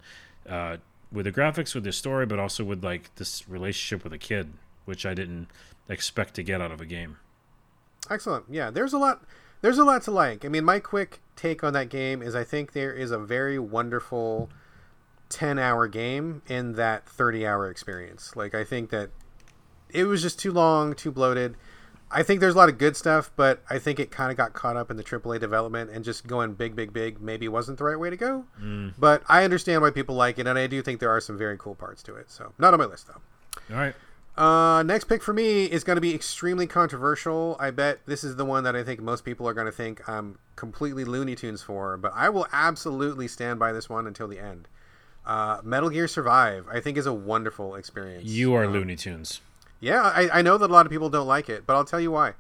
uh, with the graphics, with the story, but also with like this relationship with a kid, which I didn't expect to get out of a game. Excellent. Yeah, there's a lot. There's a lot to like. I mean, my quick take on that game is I think there is a very wonderful 10 hour game in that 30 hour experience. Like, I think that it was just too long, too bloated. I think there's a lot of good stuff, but I think it kind of got caught up in the AAA development and just going big, big, big maybe wasn't the right way to go. Mm. But I understand why people like it, and I do think there are some very cool parts to it. So, not on my list, though. All right. Uh, next pick for me is going to be extremely controversial. I bet this is the one that I think most people are going to think I'm completely Looney Tunes for, but I will absolutely stand by this one until the end. Uh, Metal Gear Survive, I think, is a wonderful experience. You are um, Looney Tunes. Yeah, I, I know that a lot of people don't like it, but I'll tell you why.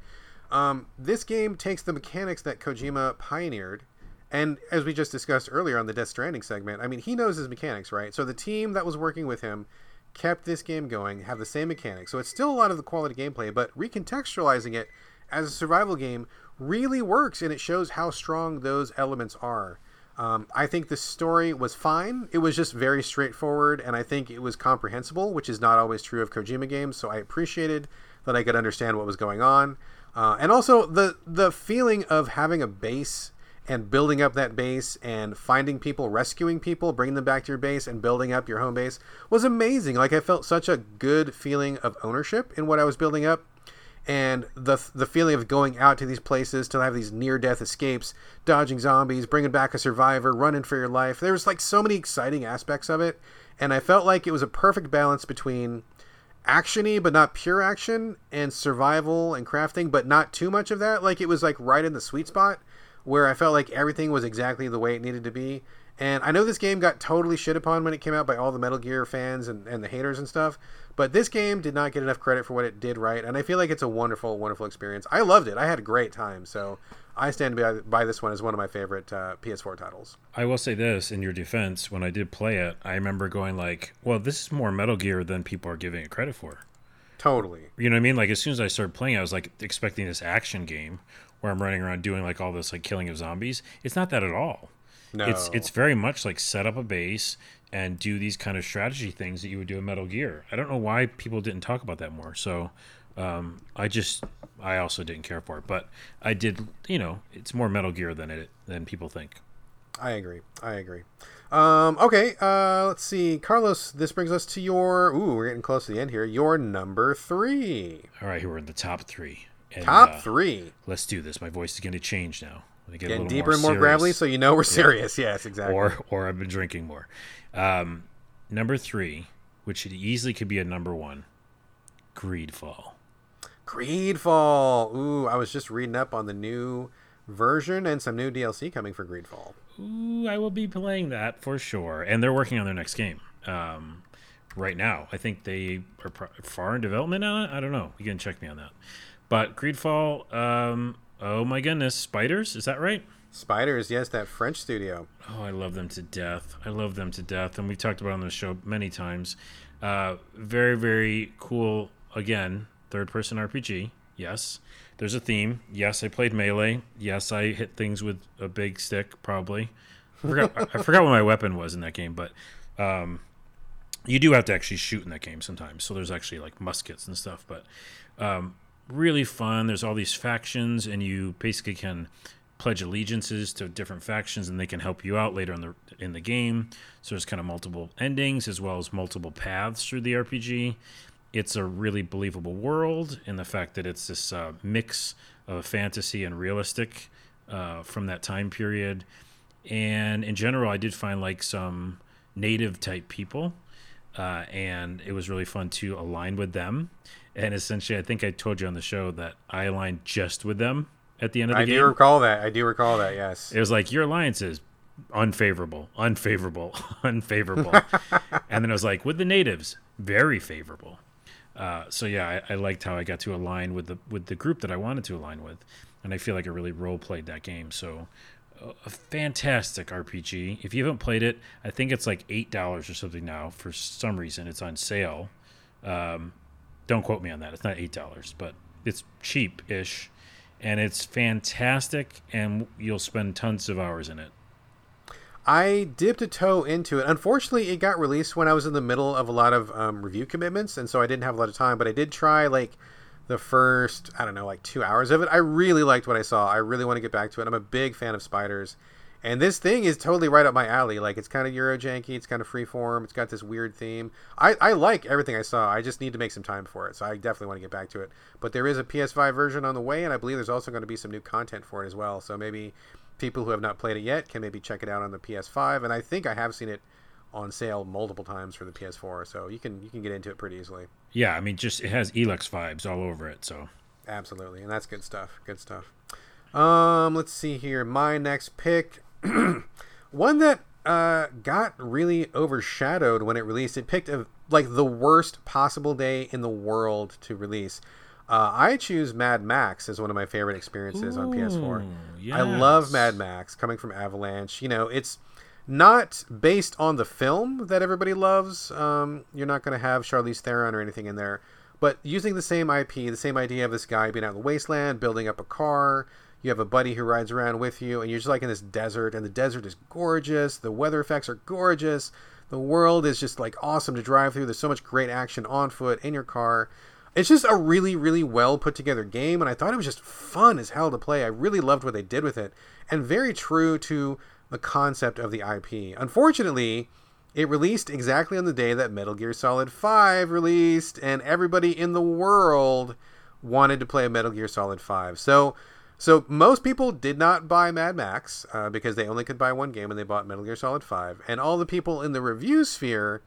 Um, this game takes the mechanics that Kojima pioneered, and as we just discussed earlier on the Death Stranding segment, I mean, he knows his mechanics, right? So the team that was working with him kept this game going, have the same mechanics. So it's still a lot of the quality gameplay, but recontextualizing it as a survival game really works, and it shows how strong those elements are. Um, I think the story was fine. It was just very straightforward, and I think it was comprehensible, which is not always true of Kojima games. So I appreciated that I could understand what was going on, uh, and also the the feeling of having a base and building up that base and finding people, rescuing people, bringing them back to your base, and building up your home base was amazing. Like I felt such a good feeling of ownership in what I was building up. and the the feeling of going out to these places to have these near death escapes, dodging zombies, bringing back a survivor, running for your life. There was like so many exciting aspects of it, and I felt like it was a perfect balance between actiony but not pure action and survival and crafting but not too much of that like it was like right in the sweet spot where i felt like everything was exactly the way it needed to be and i know this game got totally shit upon when it came out by all the metal gear fans and, and the haters and stuff but this game did not get enough credit for what it did right and i feel like it's a wonderful wonderful experience i loved it i had a great time so I stand by, by this one as one of my favorite uh, PS4 titles. I will say this in your defense: when I did play it, I remember going like, "Well, this is more Metal Gear than people are giving it credit for." Totally. You know what I mean? Like as soon as I started playing, I was like expecting this action game where I'm running around doing like all this like killing of zombies. It's not that at all. No. It's it's very much like set up a base and do these kind of strategy things that you would do in Metal Gear. I don't know why people didn't talk about that more. So um, I just I also didn't care for it, but I did. You know, it's more Metal Gear than it than people think. I agree. I agree. Um, okay, uh, let's see, Carlos. This brings us to your. Ooh, we're getting close to the end here. Your number three. All right, here we're in the top three. And, top uh, three. Let's do this. My voice is going to change now. Let me get Getting deeper more and more serious. gravelly, so you know we're serious. Yeah. Yes, exactly. Or, or I've been drinking more. Um, number three, which easily could be a number one, Greedfall. Greedfall. Ooh, I was just reading up on the new version and some new DLC coming for Greedfall. Ooh, I will be playing that for sure. And they're working on their next game um, right now. I think they are far in development on it. I don't know. You can check me on that. But Greedfall, um, oh my goodness, Spiders, is that right? Spiders, yes, that French studio. Oh, I love them to death. I love them to death. And we've talked about on the show many times. Uh, very, very cool, again, third person RPG. Yes. There's a theme. Yes, I played melee. Yes, I hit things with a big stick, probably. I forgot, <laughs> I forgot what my weapon was in that game, but um, you do have to actually shoot in that game sometimes. So there's actually like muskets and stuff, but um, really fun. There's all these factions, and you basically can pledge allegiances to different factions, and they can help you out later in the in the game. So there's kind of multiple endings as well as multiple paths through the RPG it's a really believable world in the fact that it's this uh, mix of fantasy and realistic uh, from that time period. And in general, I did find like some native type people, uh, and it was really fun to align with them. And essentially, I think I told you on the show that I aligned just with them at the end of the I game. I do recall that. I do recall that. Yes. It was like your alliance is unfavorable, unfavorable, <laughs> unfavorable, <laughs> and then I was like with the natives, very favorable. Uh, so yeah, I, I, liked how I got to align with the with the group that I wanted to align with, and I feel like I really role played that game. So uh, a fantastic RPG. If you haven't played it, I think it's like eight dollars or something now. For some reason, it's on sale. Um, don't quote me on that. It's not eight dollars, but it's cheap-ish, and it's fantastic. And you'll spend tons of hours in it. I dipped a toe into it. Unfortunately, it got released when I was in the middle of a lot of um, review commitments, and so I didn't have a lot of time. But I did try like the first, I don't know, like two hours of it. I really liked what I saw. I really want to get back to it. I'm a big fan of spiders, and this thing is totally right up my alley. Like it's kind of Euro janky, it's kind of freeform, it's got this weird theme. I, I like everything I saw. I just need to make some time for it, so I definitely want to get back to it. But there is a PS5 version on the way, and I believe there's also going to be some new content for it as well. So maybe people who have not played it yet can maybe check it out on the PS5, and I think I have seen it on sale multiple times for the PS4, so you can you can get into it pretty easily. Yeah, I mean, just it has Elex vibes all over it, so absolutely, and that's good stuff. Good stuff. Um, let's see here. My next pick, one that uh, got really overshadowed when it released. It picked a, like the worst possible day in the world to release. Uh, I choose Mad Max as one of my favorite experiences Ooh, on PS4. Yes. I love Mad Max coming from Avalanche. You know, it's not based on the film that everybody loves. Um, you're not going to have Charlize Theron or anything in there, but using the same IP, the same idea of this guy being out in the wasteland, building up a car. You have a buddy who rides around with you, and you're just like in this desert, and the desert is gorgeous. The weather effects are gorgeous. The world is just like awesome to drive through. There's so much great action on foot in your car it's just a really really well put together game and i thought it was just fun as hell to play i really loved what they did with it and very true to the concept of the ip unfortunately it released exactly on the day that metal gear solid 5 released and everybody in the world wanted to play Metal Gear Solid 5. So so most people did not buy Mad Max uh, because they only could buy one game and they bought Metal Gear Solid 5. And all the people in the review sphere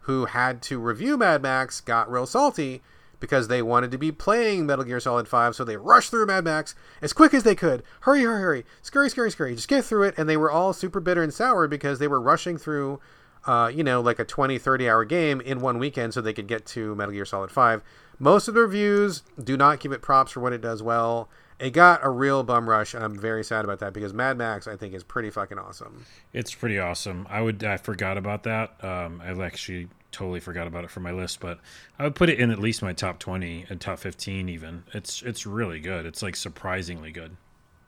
who had to review Mad Max got real salty because they wanted to be playing Metal Gear Solid 5, so they rushed through Mad Max as quick as they could. Hurry, hurry, hurry. Scurry, scurry, scurry. Just get through it. And they were all super bitter and sour because they were rushing through, uh, you know, like a 20, 30 hour game in one weekend so they could get to Metal Gear Solid 5. Most of the reviews do not give it props for what it does well. It got a real bum rush, and I'm very sad about that because Mad Max, I think, is pretty fucking awesome. It's pretty awesome. I would I forgot about that. Um, I actually totally forgot about it from my list, but I would put it in at least my top twenty and top fifteen. Even it's it's really good. It's like surprisingly good.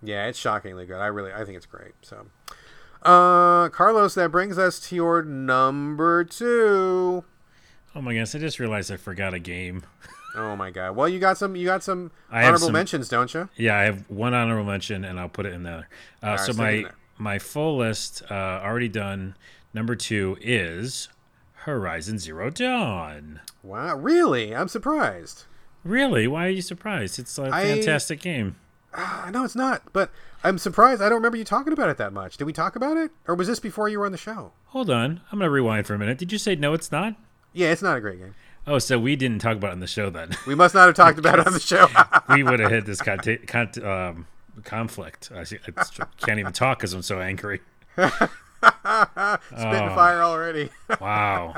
Yeah, it's shockingly good. I really I think it's great. So, uh, Carlos, that brings us to your number two. Oh my goodness! I just realized I forgot a game. <laughs> Oh my god! Well, you got some. You got some I honorable some, mentions, don't you? Yeah, I have one honorable mention, and I'll put it in there. Uh, right, so my my full list uh, already done. Number two is Horizon Zero Dawn. Wow, really? I'm surprised. Really? Why are you surprised? It's a fantastic I, game. <sighs> I know it's not, but I'm surprised. I don't remember you talking about it that much. Did we talk about it, or was this before you were on the show? Hold on, I'm gonna rewind for a minute. Did you say no? It's not. Yeah, it's not a great game. Oh, so we didn't talk about it on the show then? We must not have talked about it on the <laughs> show. we would have hit this con- con- um, conflict. I, can't even talk because I'm so angry. <laughs> Spitting oh, fire already. <laughs> wow.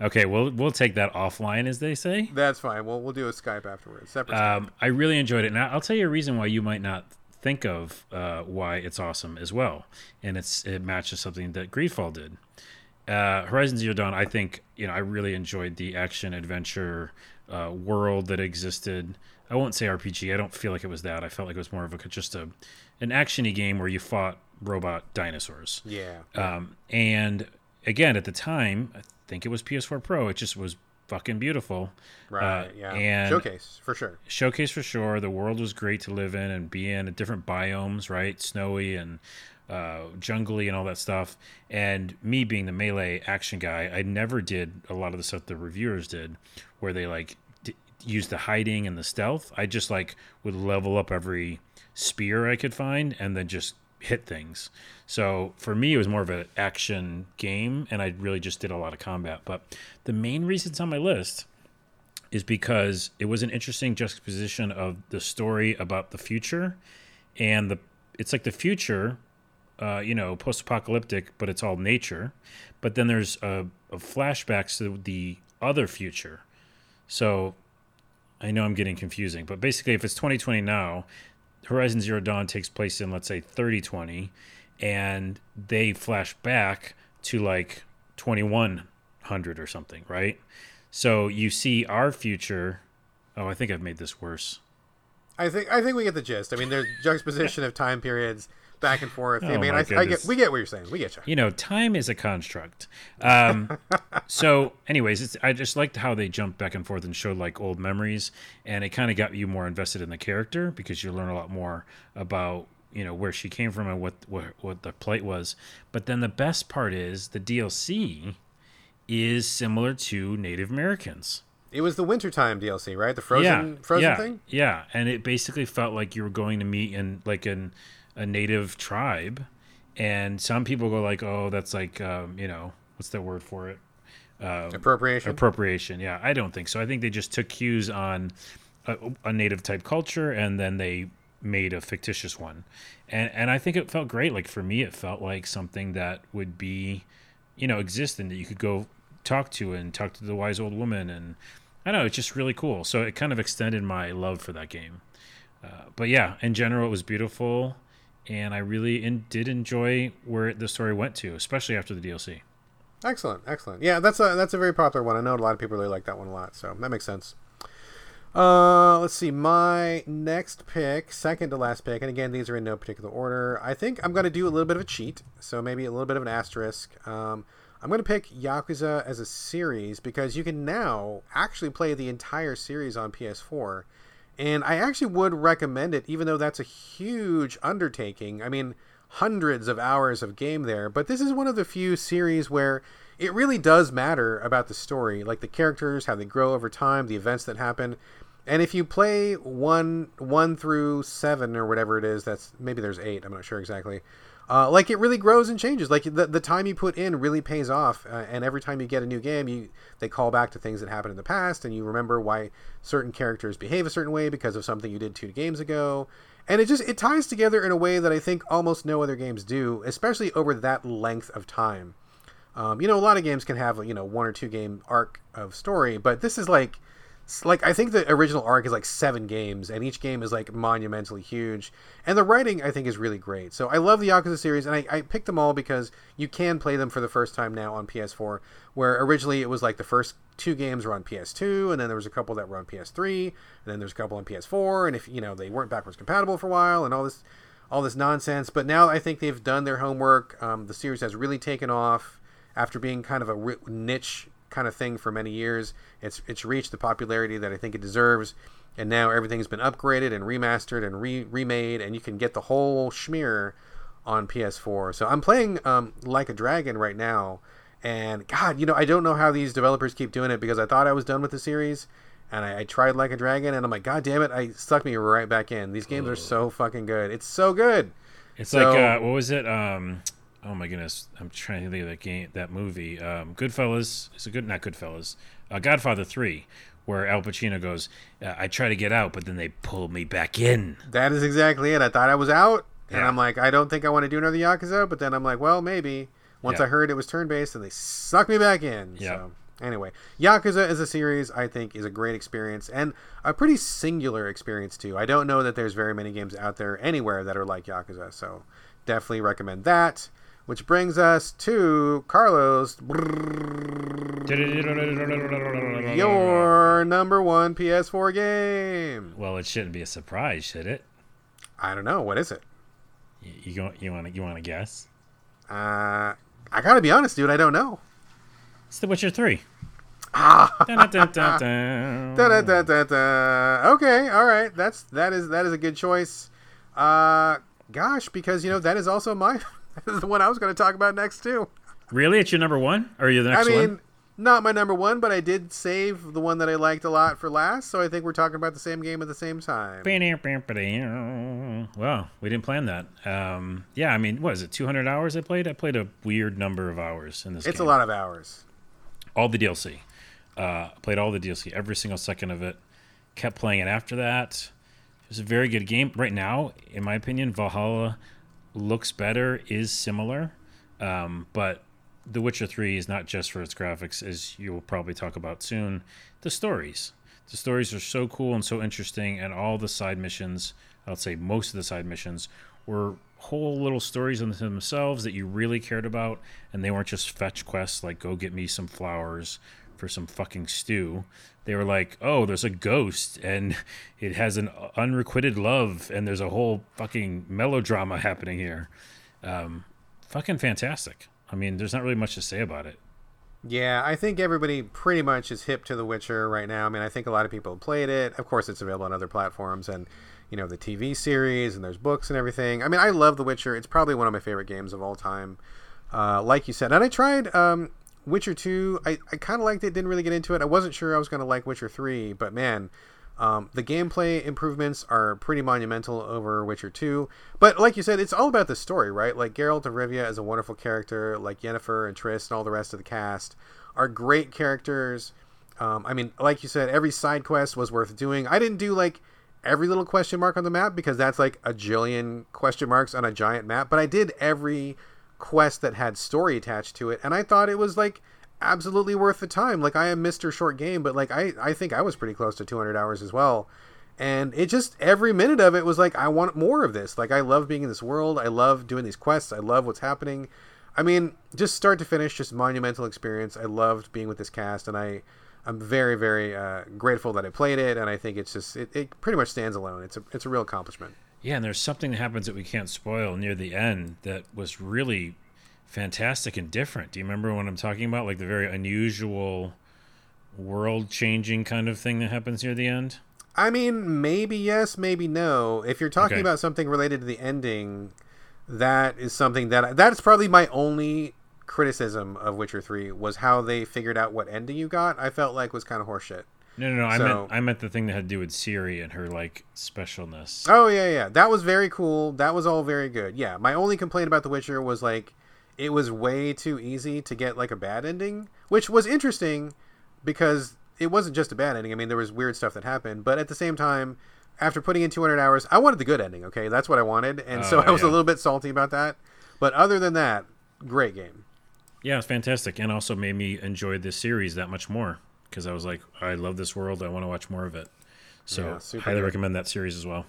Okay, we'll we'll take that offline, as they say. That's fine. We'll we'll do a Skype afterwards. Separate. Um, I really enjoyed it, and I'll tell you a reason why you might not think of uh, why it's awesome as well, and it's it matches something that Greedfall did. Uh, Horizon Zero Dawn, I think you know I really enjoyed the action adventure uh, world that existed. I won't say RPG. I don't feel like it was that. I felt like it was more of a just a an actiony game where you fought robot dinosaurs. Yeah. Um, and again, at the time, I think it was PS4 Pro. It just was fucking beautiful. Right. Uh, yeah. And showcase for sure. Showcase for sure. The world was great to live in and be in. Different biomes, right? Snowy and uh, jungly and all that stuff. And me being the melee action guy, I never did a lot of the stuff the reviewers did, where they like d- use the hiding and the stealth. I just like would level up every spear I could find and then just hit things. So for me, it was more of an action game, and I really just did a lot of combat. But the main reason it's on my list is because it was an interesting juxtaposition of the story about the future and the it's like the future uh, you know, post-apocalyptic, but it's all nature. But then there's a, a flashbacks to the other future. So I know I'm getting confusing, but basically, if it's 2020 now, Horizon Zero Dawn takes place in let's say 3020, and they flash back to like 2100 or something, right? So you see our future. Oh, I think I've made this worse. I think I think we get the gist. I mean, there's juxtaposition of time periods back and forth. Oh I mean, I, I, get we get what you're saying. We get you. You know, time is a construct. Um, <laughs> so, anyways, I just liked how they jumped back and forth and showed like old memories, and it kind of got you more invested in the character because you learn a lot more about you know where she came from and what what, what the plight was. But then the best part is the DLC is similar to Native Americans. It was the wintertime DLC, right? The frozen yeah, frozen yeah, thing? Yeah, and it basically felt like you were going to meet in like an a native tribe, and some people go like, "Oh, that's like um, you know what's the word for it? Um, appropriation. Appropriation. Yeah, I don't think so. I think they just took cues on a, a native type culture, and then they made a fictitious one, and and I think it felt great. Like for me, it felt like something that would be, you know, existing that you could go talk to and talk to the wise old woman and I don't know, it's just really cool. So it kind of extended my love for that game. Uh, but yeah, in general, it was beautiful and I really in, did enjoy where the story went to, especially after the DLC. Excellent, excellent. Yeah, that's a that's a very popular one. I know a lot of people really like that one a lot, so that makes sense. Uh, let's see. My next pick, second to last pick, and again, these are in no particular order. I think I'm going to do a little bit of a cheat, so maybe a little bit of an asterisk. Um, I'm going to pick Yakuza as a series because you can now actually play the entire series on PS4 and I actually would recommend it, even though that's a huge undertaking. I mean, hundreds of hours of game there, but this is one of the few series where it really does matter about the story, like the characters, how they grow over time, the events that happen. And if you play one one through seven or whatever it is, that's maybe there's eight. I'm not sure exactly. Uh, like it really grows and changes. Like the, the time you put in really pays off, uh, and every time you get a new game, you they call back to things that happened in the past, and you remember why certain characters behave a certain way because of something you did two games ago, and it just it ties together in a way that I think almost no other games do, especially over that length of time. Um, you know, a lot of games can have you know one or two game arc of story, but this is like like I think the original arc is like seven games, and each game is like monumentally huge. And the writing I think is really great. So I love the Yakuza series, and I, I picked them all because you can play them for the first time now on PS4. Where originally it was like the first two games were on PS2, and then there was a couple that were on PS3, and then there's a couple on PS4, and if you know they weren't backwards compatible for a while, and all this all this nonsense. But now I think they've done their homework. Um, the series has really taken off after being kind of a niche kind of thing for many years. It's it's reached the popularity that I think it deserves, and now everything's been upgraded and remastered and re- remade, and you can get the whole schmear on PS4. So I'm playing um, Like a Dragon right now, and God, you know, I don't know how these developers keep doing it because I thought I was done with the series. And I, I tried Like a Dragon, and I'm like, God damn it! I stuck me right back in. These games are so fucking good. It's so good. It's So- like uh, what was it? Um, oh my goodness, I'm trying to think of that game, that movie. Um, Goodfellas. It's a good, not Goodfellas. Uh, Godfather Three, where Al Pacino goes, uh, "I try to get out, but then they pull me back in." That is exactly it. I thought I was out, and Yeah. I'm like, I don't think I want to do another Yakuza. But then I'm like, well, maybe. Once Yeah. I heard it was turn based, and they sucked me back in. Yeah. So anyway, Yakuza as a series, I think, is a great experience and a pretty singular experience too. I don't know that there's very many games out there anywhere that are like Yakuza, so definitely recommend that. Which brings us to Carlos, your number one PS4 game. Well, it shouldn't be a surprise, should it? I don't know what is it. You you, go- you want to you want to guess? Uh, I gotta be honest, dude. I don't know. It's The Witcher Three. Ah. Okay, all right. That's that is that is a good choice. Uh, gosh, because you know that is also my <laughs> <laughs> is the one I was going to talk about next too. Really, it's your number one, or are you the next one? I mean, one? not my number one, but I did save the one that I liked a lot for last. So I think we're talking about the same game at the same time. Well, we didn't plan that. Um, yeah, I mean, what is it? 200 hours I played. I played a weird number of hours in this. It's a lot of hours. All the DLC. Uh, played all the DLC, every single second of it. Kept playing it after that. It was a very good game. Right now, in my opinion, Valhalla looks better, is similar, um, but The Witcher 3 is not just for its graphics, as you will probably talk about soon. The stories. The stories are so cool and so interesting, and all the side missions, I'll say most of the side missions, were whole little stories unto themselves that you really cared about, and they weren't just fetch quests like go get me some flowers for some fucking stew. They were like, oh, there's a ghost and <laughs> it has an unrequited love, and there's a whole fucking melodrama happening here. Um, fucking fantastic. I mean, there's not really much to say about it. Yeah, I think everybody pretty much is hip to The Witcher right now. I mean, I think a lot of people have played it. Of course, it's available on other platforms and, you know, the TV series and there's books and everything. I mean, I love The Witcher. It's probably one of my favorite games of all time. Uh, like you said, and I tried um, Witcher 2. I, I kind of liked it, didn't really get into it. I wasn't sure I was going to like Witcher 3, but man, um, the gameplay improvements are pretty monumental over Witcher 2. But like you said, it's all about the story, right? Like Geralt of Rivia is a wonderful character, like Yennefer and Triss and all the rest of the cast are great characters. Um, I mean, like you said, every side quest was worth doing. I didn't do like every little question mark on the map because that's like a jillion question marks on a giant map, but I did every quest that had story attached to it, and I thought it was like absolutely worth the time. Like I am Mr. Short Game, but like I I think I was pretty close to 200 hours as well. And it just every minute of it was like I want more of this. Like I love being in this world. I love doing these quests. I love what's happening. I mean, just start to finish, just monumental experience. I loved being with this cast, and I I'm very very uh, grateful that I played it. And I think it's just it, it pretty much stands alone. It's a it's a real accomplishment. Yeah, and there's something that happens that we can't spoil near the end that was really fantastic and different. Do you remember what I'm talking about? Like the very unusual, world changing kind of thing that happens near the end? I mean, maybe yes, maybe no. If you're talking Okay. about something related to the ending, that is something that that's probably my only criticism of Witcher 3 was how they figured out what ending you got. I felt like was kind of horseshit. No, no, no. I So- meant I meant the thing that had to do with Ciri and her like specialness. Oh yeah, yeah. That was very cool. That was all very good. Yeah. My only complaint about The Witcher was like it was way too easy to get like a bad ending, which was interesting because it wasn't just a bad ending. I mean, there was weird stuff that happened, but at the same time, after putting in 200 hours, I wanted the good ending. Okay, that's what I wanted, and so Oh, I was a little bit salty about that. But other than that, great game. Yeah, it's fantastic, and also made me enjoy this series that much more because I was like, I love this world. I want to watch more of it. So Yeah, highly good. recommend that series as well.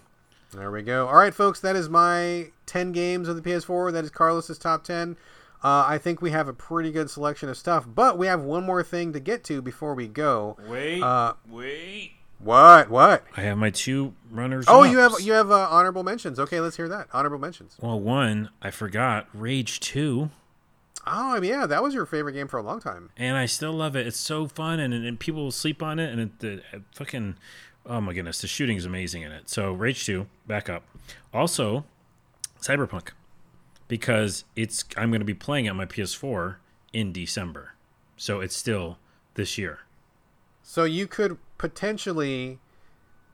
There we go. All right, folks, that is my 10 games of the PS4. That is Carlos's top 10. Uh, I think we have a pretty good selection of stuff, but we have one more thing to get to before we go. Wait, Uh, wait. What? What? I have my two runners. Oh, you have you have uh, honorable mentions. Okay, let's hear that. Honorable mentions. Well, one I forgot, Rage Two, Oh, I mean, yeah, that was your favorite game for a long time. and I still love it. It's so fun, and, and people will sleep on it, and it, the it fucking, oh my goodness, the shooting is amazing in it. So Rage Two, back up. Also, Cyberpunk, because it's I'm going to be playing it on my PS4 in December, so it's still this year. So you could potentially,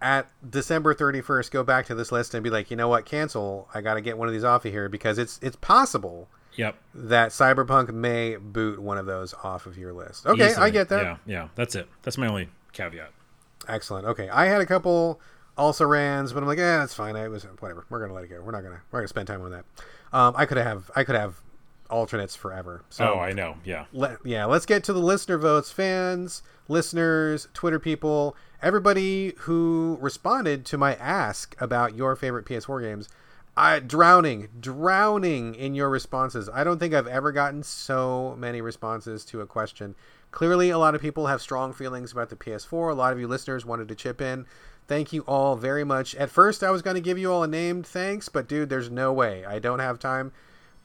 at December thirty first, go back to this list and be like, you know what, cancel. I got to get one of these off of here because it's it's possible Yep. that Cyberpunk may boot one of those off of your list. Okay, I get that. Yeah, yeah. That's it. That's my only caveat. Excellent. Okay, I had a couple also rans, but I'm like, eh, that's fine. I was whatever. We're gonna let it go. We're not gonna we're gonna spend time on that. Um, I could have I could have alternates forever. So oh, I know. Yeah. let, yeah, let's get to the listener votes, fans, listeners, Twitter people, everybody who responded to my ask about your favorite PS4 games. I drowning, drowning in your responses. I don't think I've ever gotten so many responses to a question. Clearly, a lot of people have strong feelings about the PS4. A lot of you listeners wanted to chip in. Thank you all very much. At first, I was going to give you all a named thanks, but dude, there's no way. I don't have time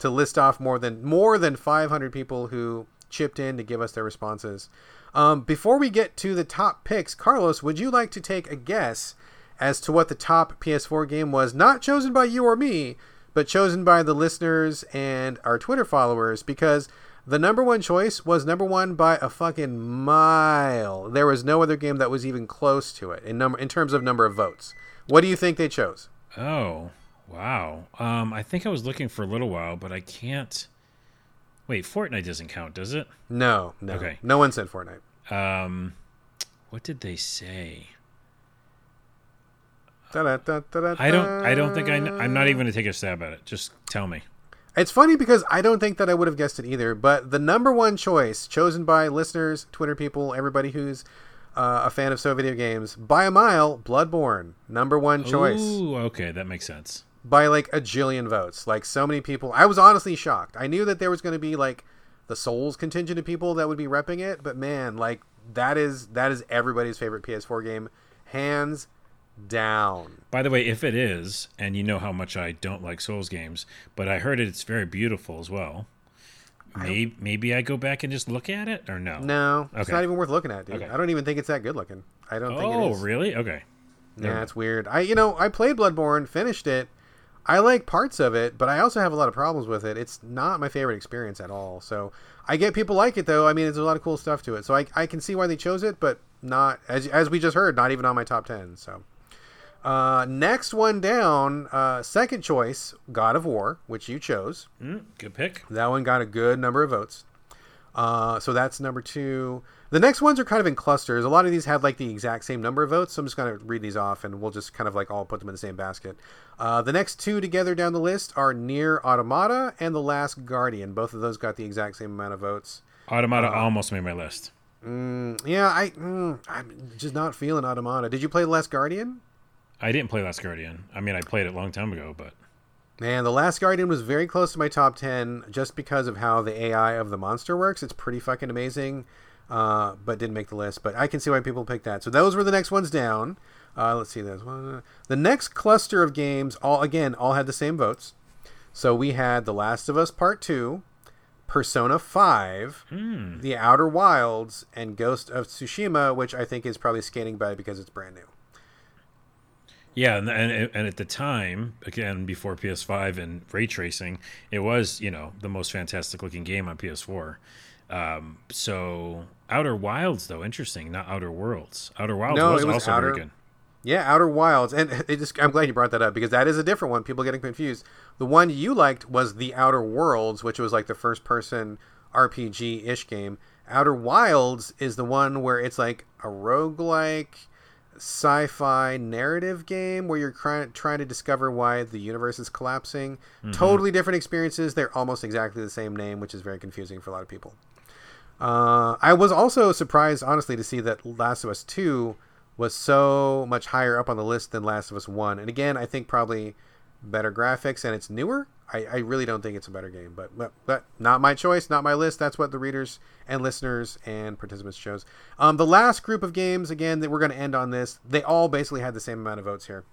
to list off more than more than 500 people who chipped in to give us their responses. Um, before we get to the top picks, Carlos, would you like to take a guess as to what the top PS4 game was, not chosen by you or me, but chosen by the listeners and our Twitter followers? Because the number one choice was number one by a fucking mile. There was no other game that was even close to it in number in terms of number of votes. What do you think they chose? Oh, wow. Um, I think I was looking for a little while, but I can't. Wait, Fortnite doesn't count, does it? No, no, Okay. no one said Fortnite. Um, what did they say? Da-da-da-da-da. I don't. I don't think I. I'm not even gonna take a stab at it. Just tell me. It's funny because I don't think that I would have guessed it either. But the number one choice chosen by listeners, Twitter people, everybody who's uh, a fan of so video games, by a mile, Bloodborne, number one choice Ooh, okay, that makes sense. by like a jillion votes. Like so many people, I was honestly shocked. I knew that there was going to be like the Souls contingent of people that would be repping it, but man, like that is that is everybody's favorite PS4 game, hands down. By the way, if it is, and you know how much I don't like Souls games, but I heard it's very beautiful as well. Maybe maybe I go back and just look at it, or no? No, it's not even worth looking at, dude. Okay. I don't even think it's that good looking. I don't think it Oh, really? Okay. Yeah, it's weird. I you know I played Bloodborne, finished it. I like parts of it, but I also have a lot of problems with it. It's not my favorite experience at all. So I get people like it though. I mean, there's a lot of cool stuff to it. So I, I can see why they chose it, but not as as we just heard, not even on my top ten. So uh, next one down, uh, second choice, God of War, which you chose. Mm, good pick. That one got a good number of votes. Uh, so that's number two. The next ones are kind of in clusters. A lot of these had like the exact same number of votes. So I'm just going to read these off and we'll just kind of like all put them in the same basket. Uh, the next two together down the list are Nier Automata and The Last Guardian. Both of those got the exact same amount of votes. Automata Uh-huh. almost made my list. Mm, yeah, I, mm, I'm just not feeling Automata. Did you play The Last Guardian? I didn't play Last Guardian. I mean, I played it a long time ago, but Man, The Last Guardian was very close to my top 10 just because of how the AI of the monster works. It's pretty fucking amazing, uh, but didn't make the list. But I can see why people picked that. So those were the next ones down. Uh, let's see. There's one. The next cluster of games, all again, all had the same votes. So we had The Last of Us Part 2, Persona 5, Hmm. The Outer Wilds, and Ghost of Tsushima, which I think is probably skating by because it's brand new. Yeah, and, and and at the time, again before PS5 and ray tracing, it was you know the most fantastic looking game on PS4. Um, so Outer Wilds, though, interesting. Not Outer Worlds. Outer Wilds No, was, was also Outer- very good. Yeah, Outer Wilds, and it just, I'm glad you brought that up because that is a different one. People getting confused. The one you liked was the Outer Worlds, which was like the first-person RPG-ish game. Outer Wilds is the one where it's like a roguelike sci-fi narrative game where you're trying trying to discover why the universe is collapsing. Totally different experiences. They're almost exactly the same name, which is very confusing for a lot of people. Uh, I was also surprised, honestly, to see that Last of Us 2 was so much higher up on the list than Last of Us 1. And again, I think probably better graphics and it's newer. I, I really don't think it's a better game, but, but but not my choice, not my list. That's what the readers and listeners and participants chose. Um, the last group of games, again, that we're going to end on this, they all basically had the same amount of votes here.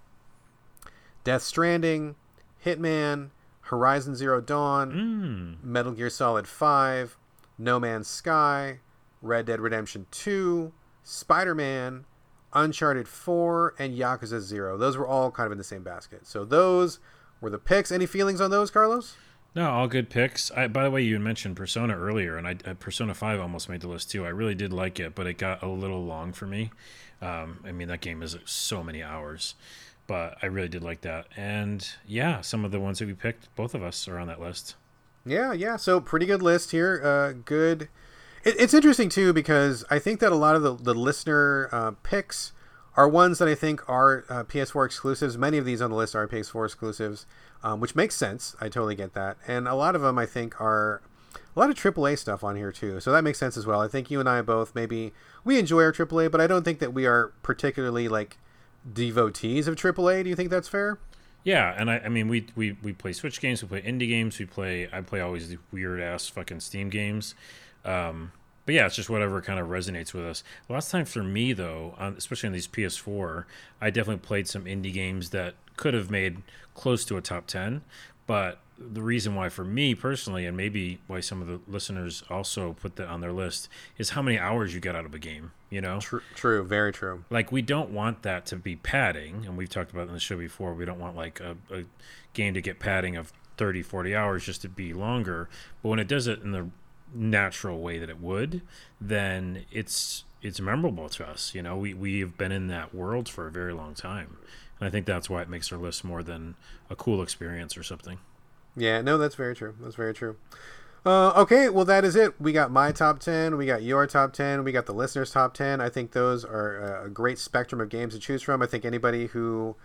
Death Stranding, Hitman, Horizon Zero Dawn, Metal Gear Solid 5, No Man's Sky, Red Dead Redemption 2, Spider Man, Uncharted 4, and Yakuza 0. Those were all kind of in the same basket. So those were the picks. Any feelings on those, Carlos? No, all good picks. I, by the way, you had mentioned Persona earlier, and I, uh, Persona Five almost made the list too. I really did like it, but it got a little long for me. Um, I mean, that game is so many hours, but I really did like that. And yeah, some of the ones that we picked, both of us are on that list. Yeah, yeah. So pretty good list here. Uh, good. It, it's interesting too because I think that a lot of the, the listener uh, picks are ones that I think are uh, PS4 exclusives. Many of these on the list are PS4 exclusives, um, which makes sense. I totally get that. And a lot of them I think are a lot of AAA stuff on here too. So that makes sense as well. I think you and I both maybe we enjoy our AAA, but I don't think that we are particularly like devotees of AAA. Do you think that's fair? Yeah, and I, I mean, we, we we play Switch games, we play indie games, we play. I play always the weird ass fucking Steam games. Um, but yeah, it's just whatever kind of resonates with us. Last time for me though, especially on these PS4, I definitely played some indie games that could have made close to a top ten. But the reason why for me personally, and maybe why some of the listeners also put that on their list, is how many hours you get out of a game. You know, True, true, very true. like we don't want that to be padding and we've talked about it in the show before we don't want like a, a game to get padding of 30 40 hours just to be longer but when it does it in the natural way that it would then it's it's memorable to us you know we we've been in that world for a very long time and i think that's why it makes our list more than a cool experience or something Yeah, no, that's very true. That's very true. Uh, okay, well, that is it. We got my top 10. We got your top 10. We got the listeners' top 10. I think those are a great spectrum of games to choose from. I think anybody who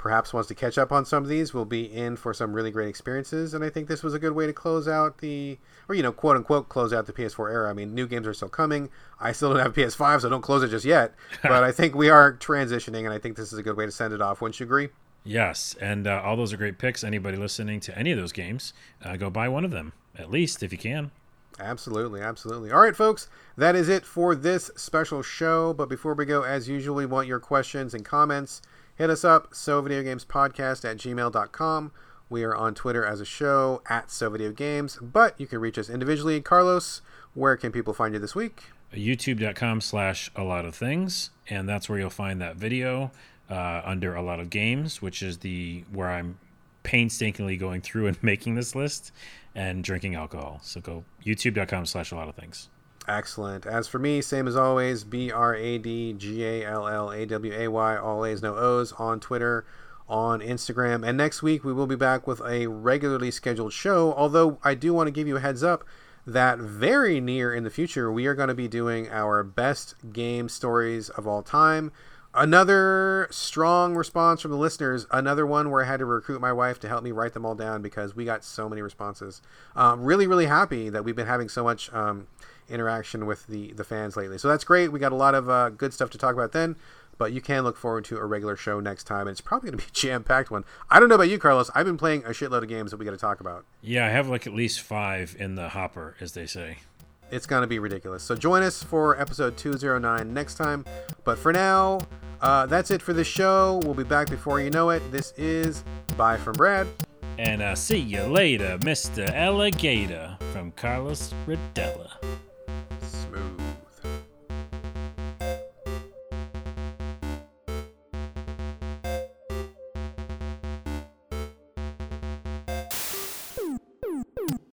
perhaps wants to catch up on some of these will be in for some really great experiences. And I think this was a good way to close out the, or, you know, quote unquote, close out the PS4 era. I mean, new games are still coming. I still don't have PS5, so don't close it just yet. <laughs> but I think we are transitioning, and I think this is a good way to send it off. Wouldn't you agree? yes and uh, all those are great picks anybody listening to any of those games uh, go buy one of them at least if you can Absolutely, absolutely. All right, folks, that is it for this special show. But before we go, as usual, we want your questions and comments. Hit us up, so videogamespodcast at gmail.com. We are on Twitter as a show at so video games, but you can reach us individually. Carlos, where can people find you this week? youtube.com slash a lot of things and that's where you'll find that video uh, under a lot of games which is the where i'm painstakingly going through and <laughs> making this list and drinking alcohol so go youtube.com slash a lot of things Excellent. As for me, same as always, B R A D G A L L A W A Y, all A's, no O's, on Twitter, on Instagram. And next week, we will be back with a regularly scheduled show. Although, I do want to give you a heads up that very near in the future, we are going to be doing our best game stories of all time. Another strong response from the listeners. Another one where I had to recruit my wife to help me write them all down because we got so many responses. Um, really, really happy that we've been having so much um, interaction with the the fans lately. So that's great. We got a lot of uh, good stuff to talk about then. But you can look forward to a regular show next time. And it's probably going to be a <laughs> jam packed one. I don't know about you, Carlos. I've been playing a shitload of games that we got to talk about. yeah i have like at least five in the hopper as they say It's going to be ridiculous. So join us for episode 209 next time. But for now, uh, that's it for the show. We'll be back before you know it. This is Bye from Brad. and I'll see you later mr alligator from carlos Rodella. Smooth.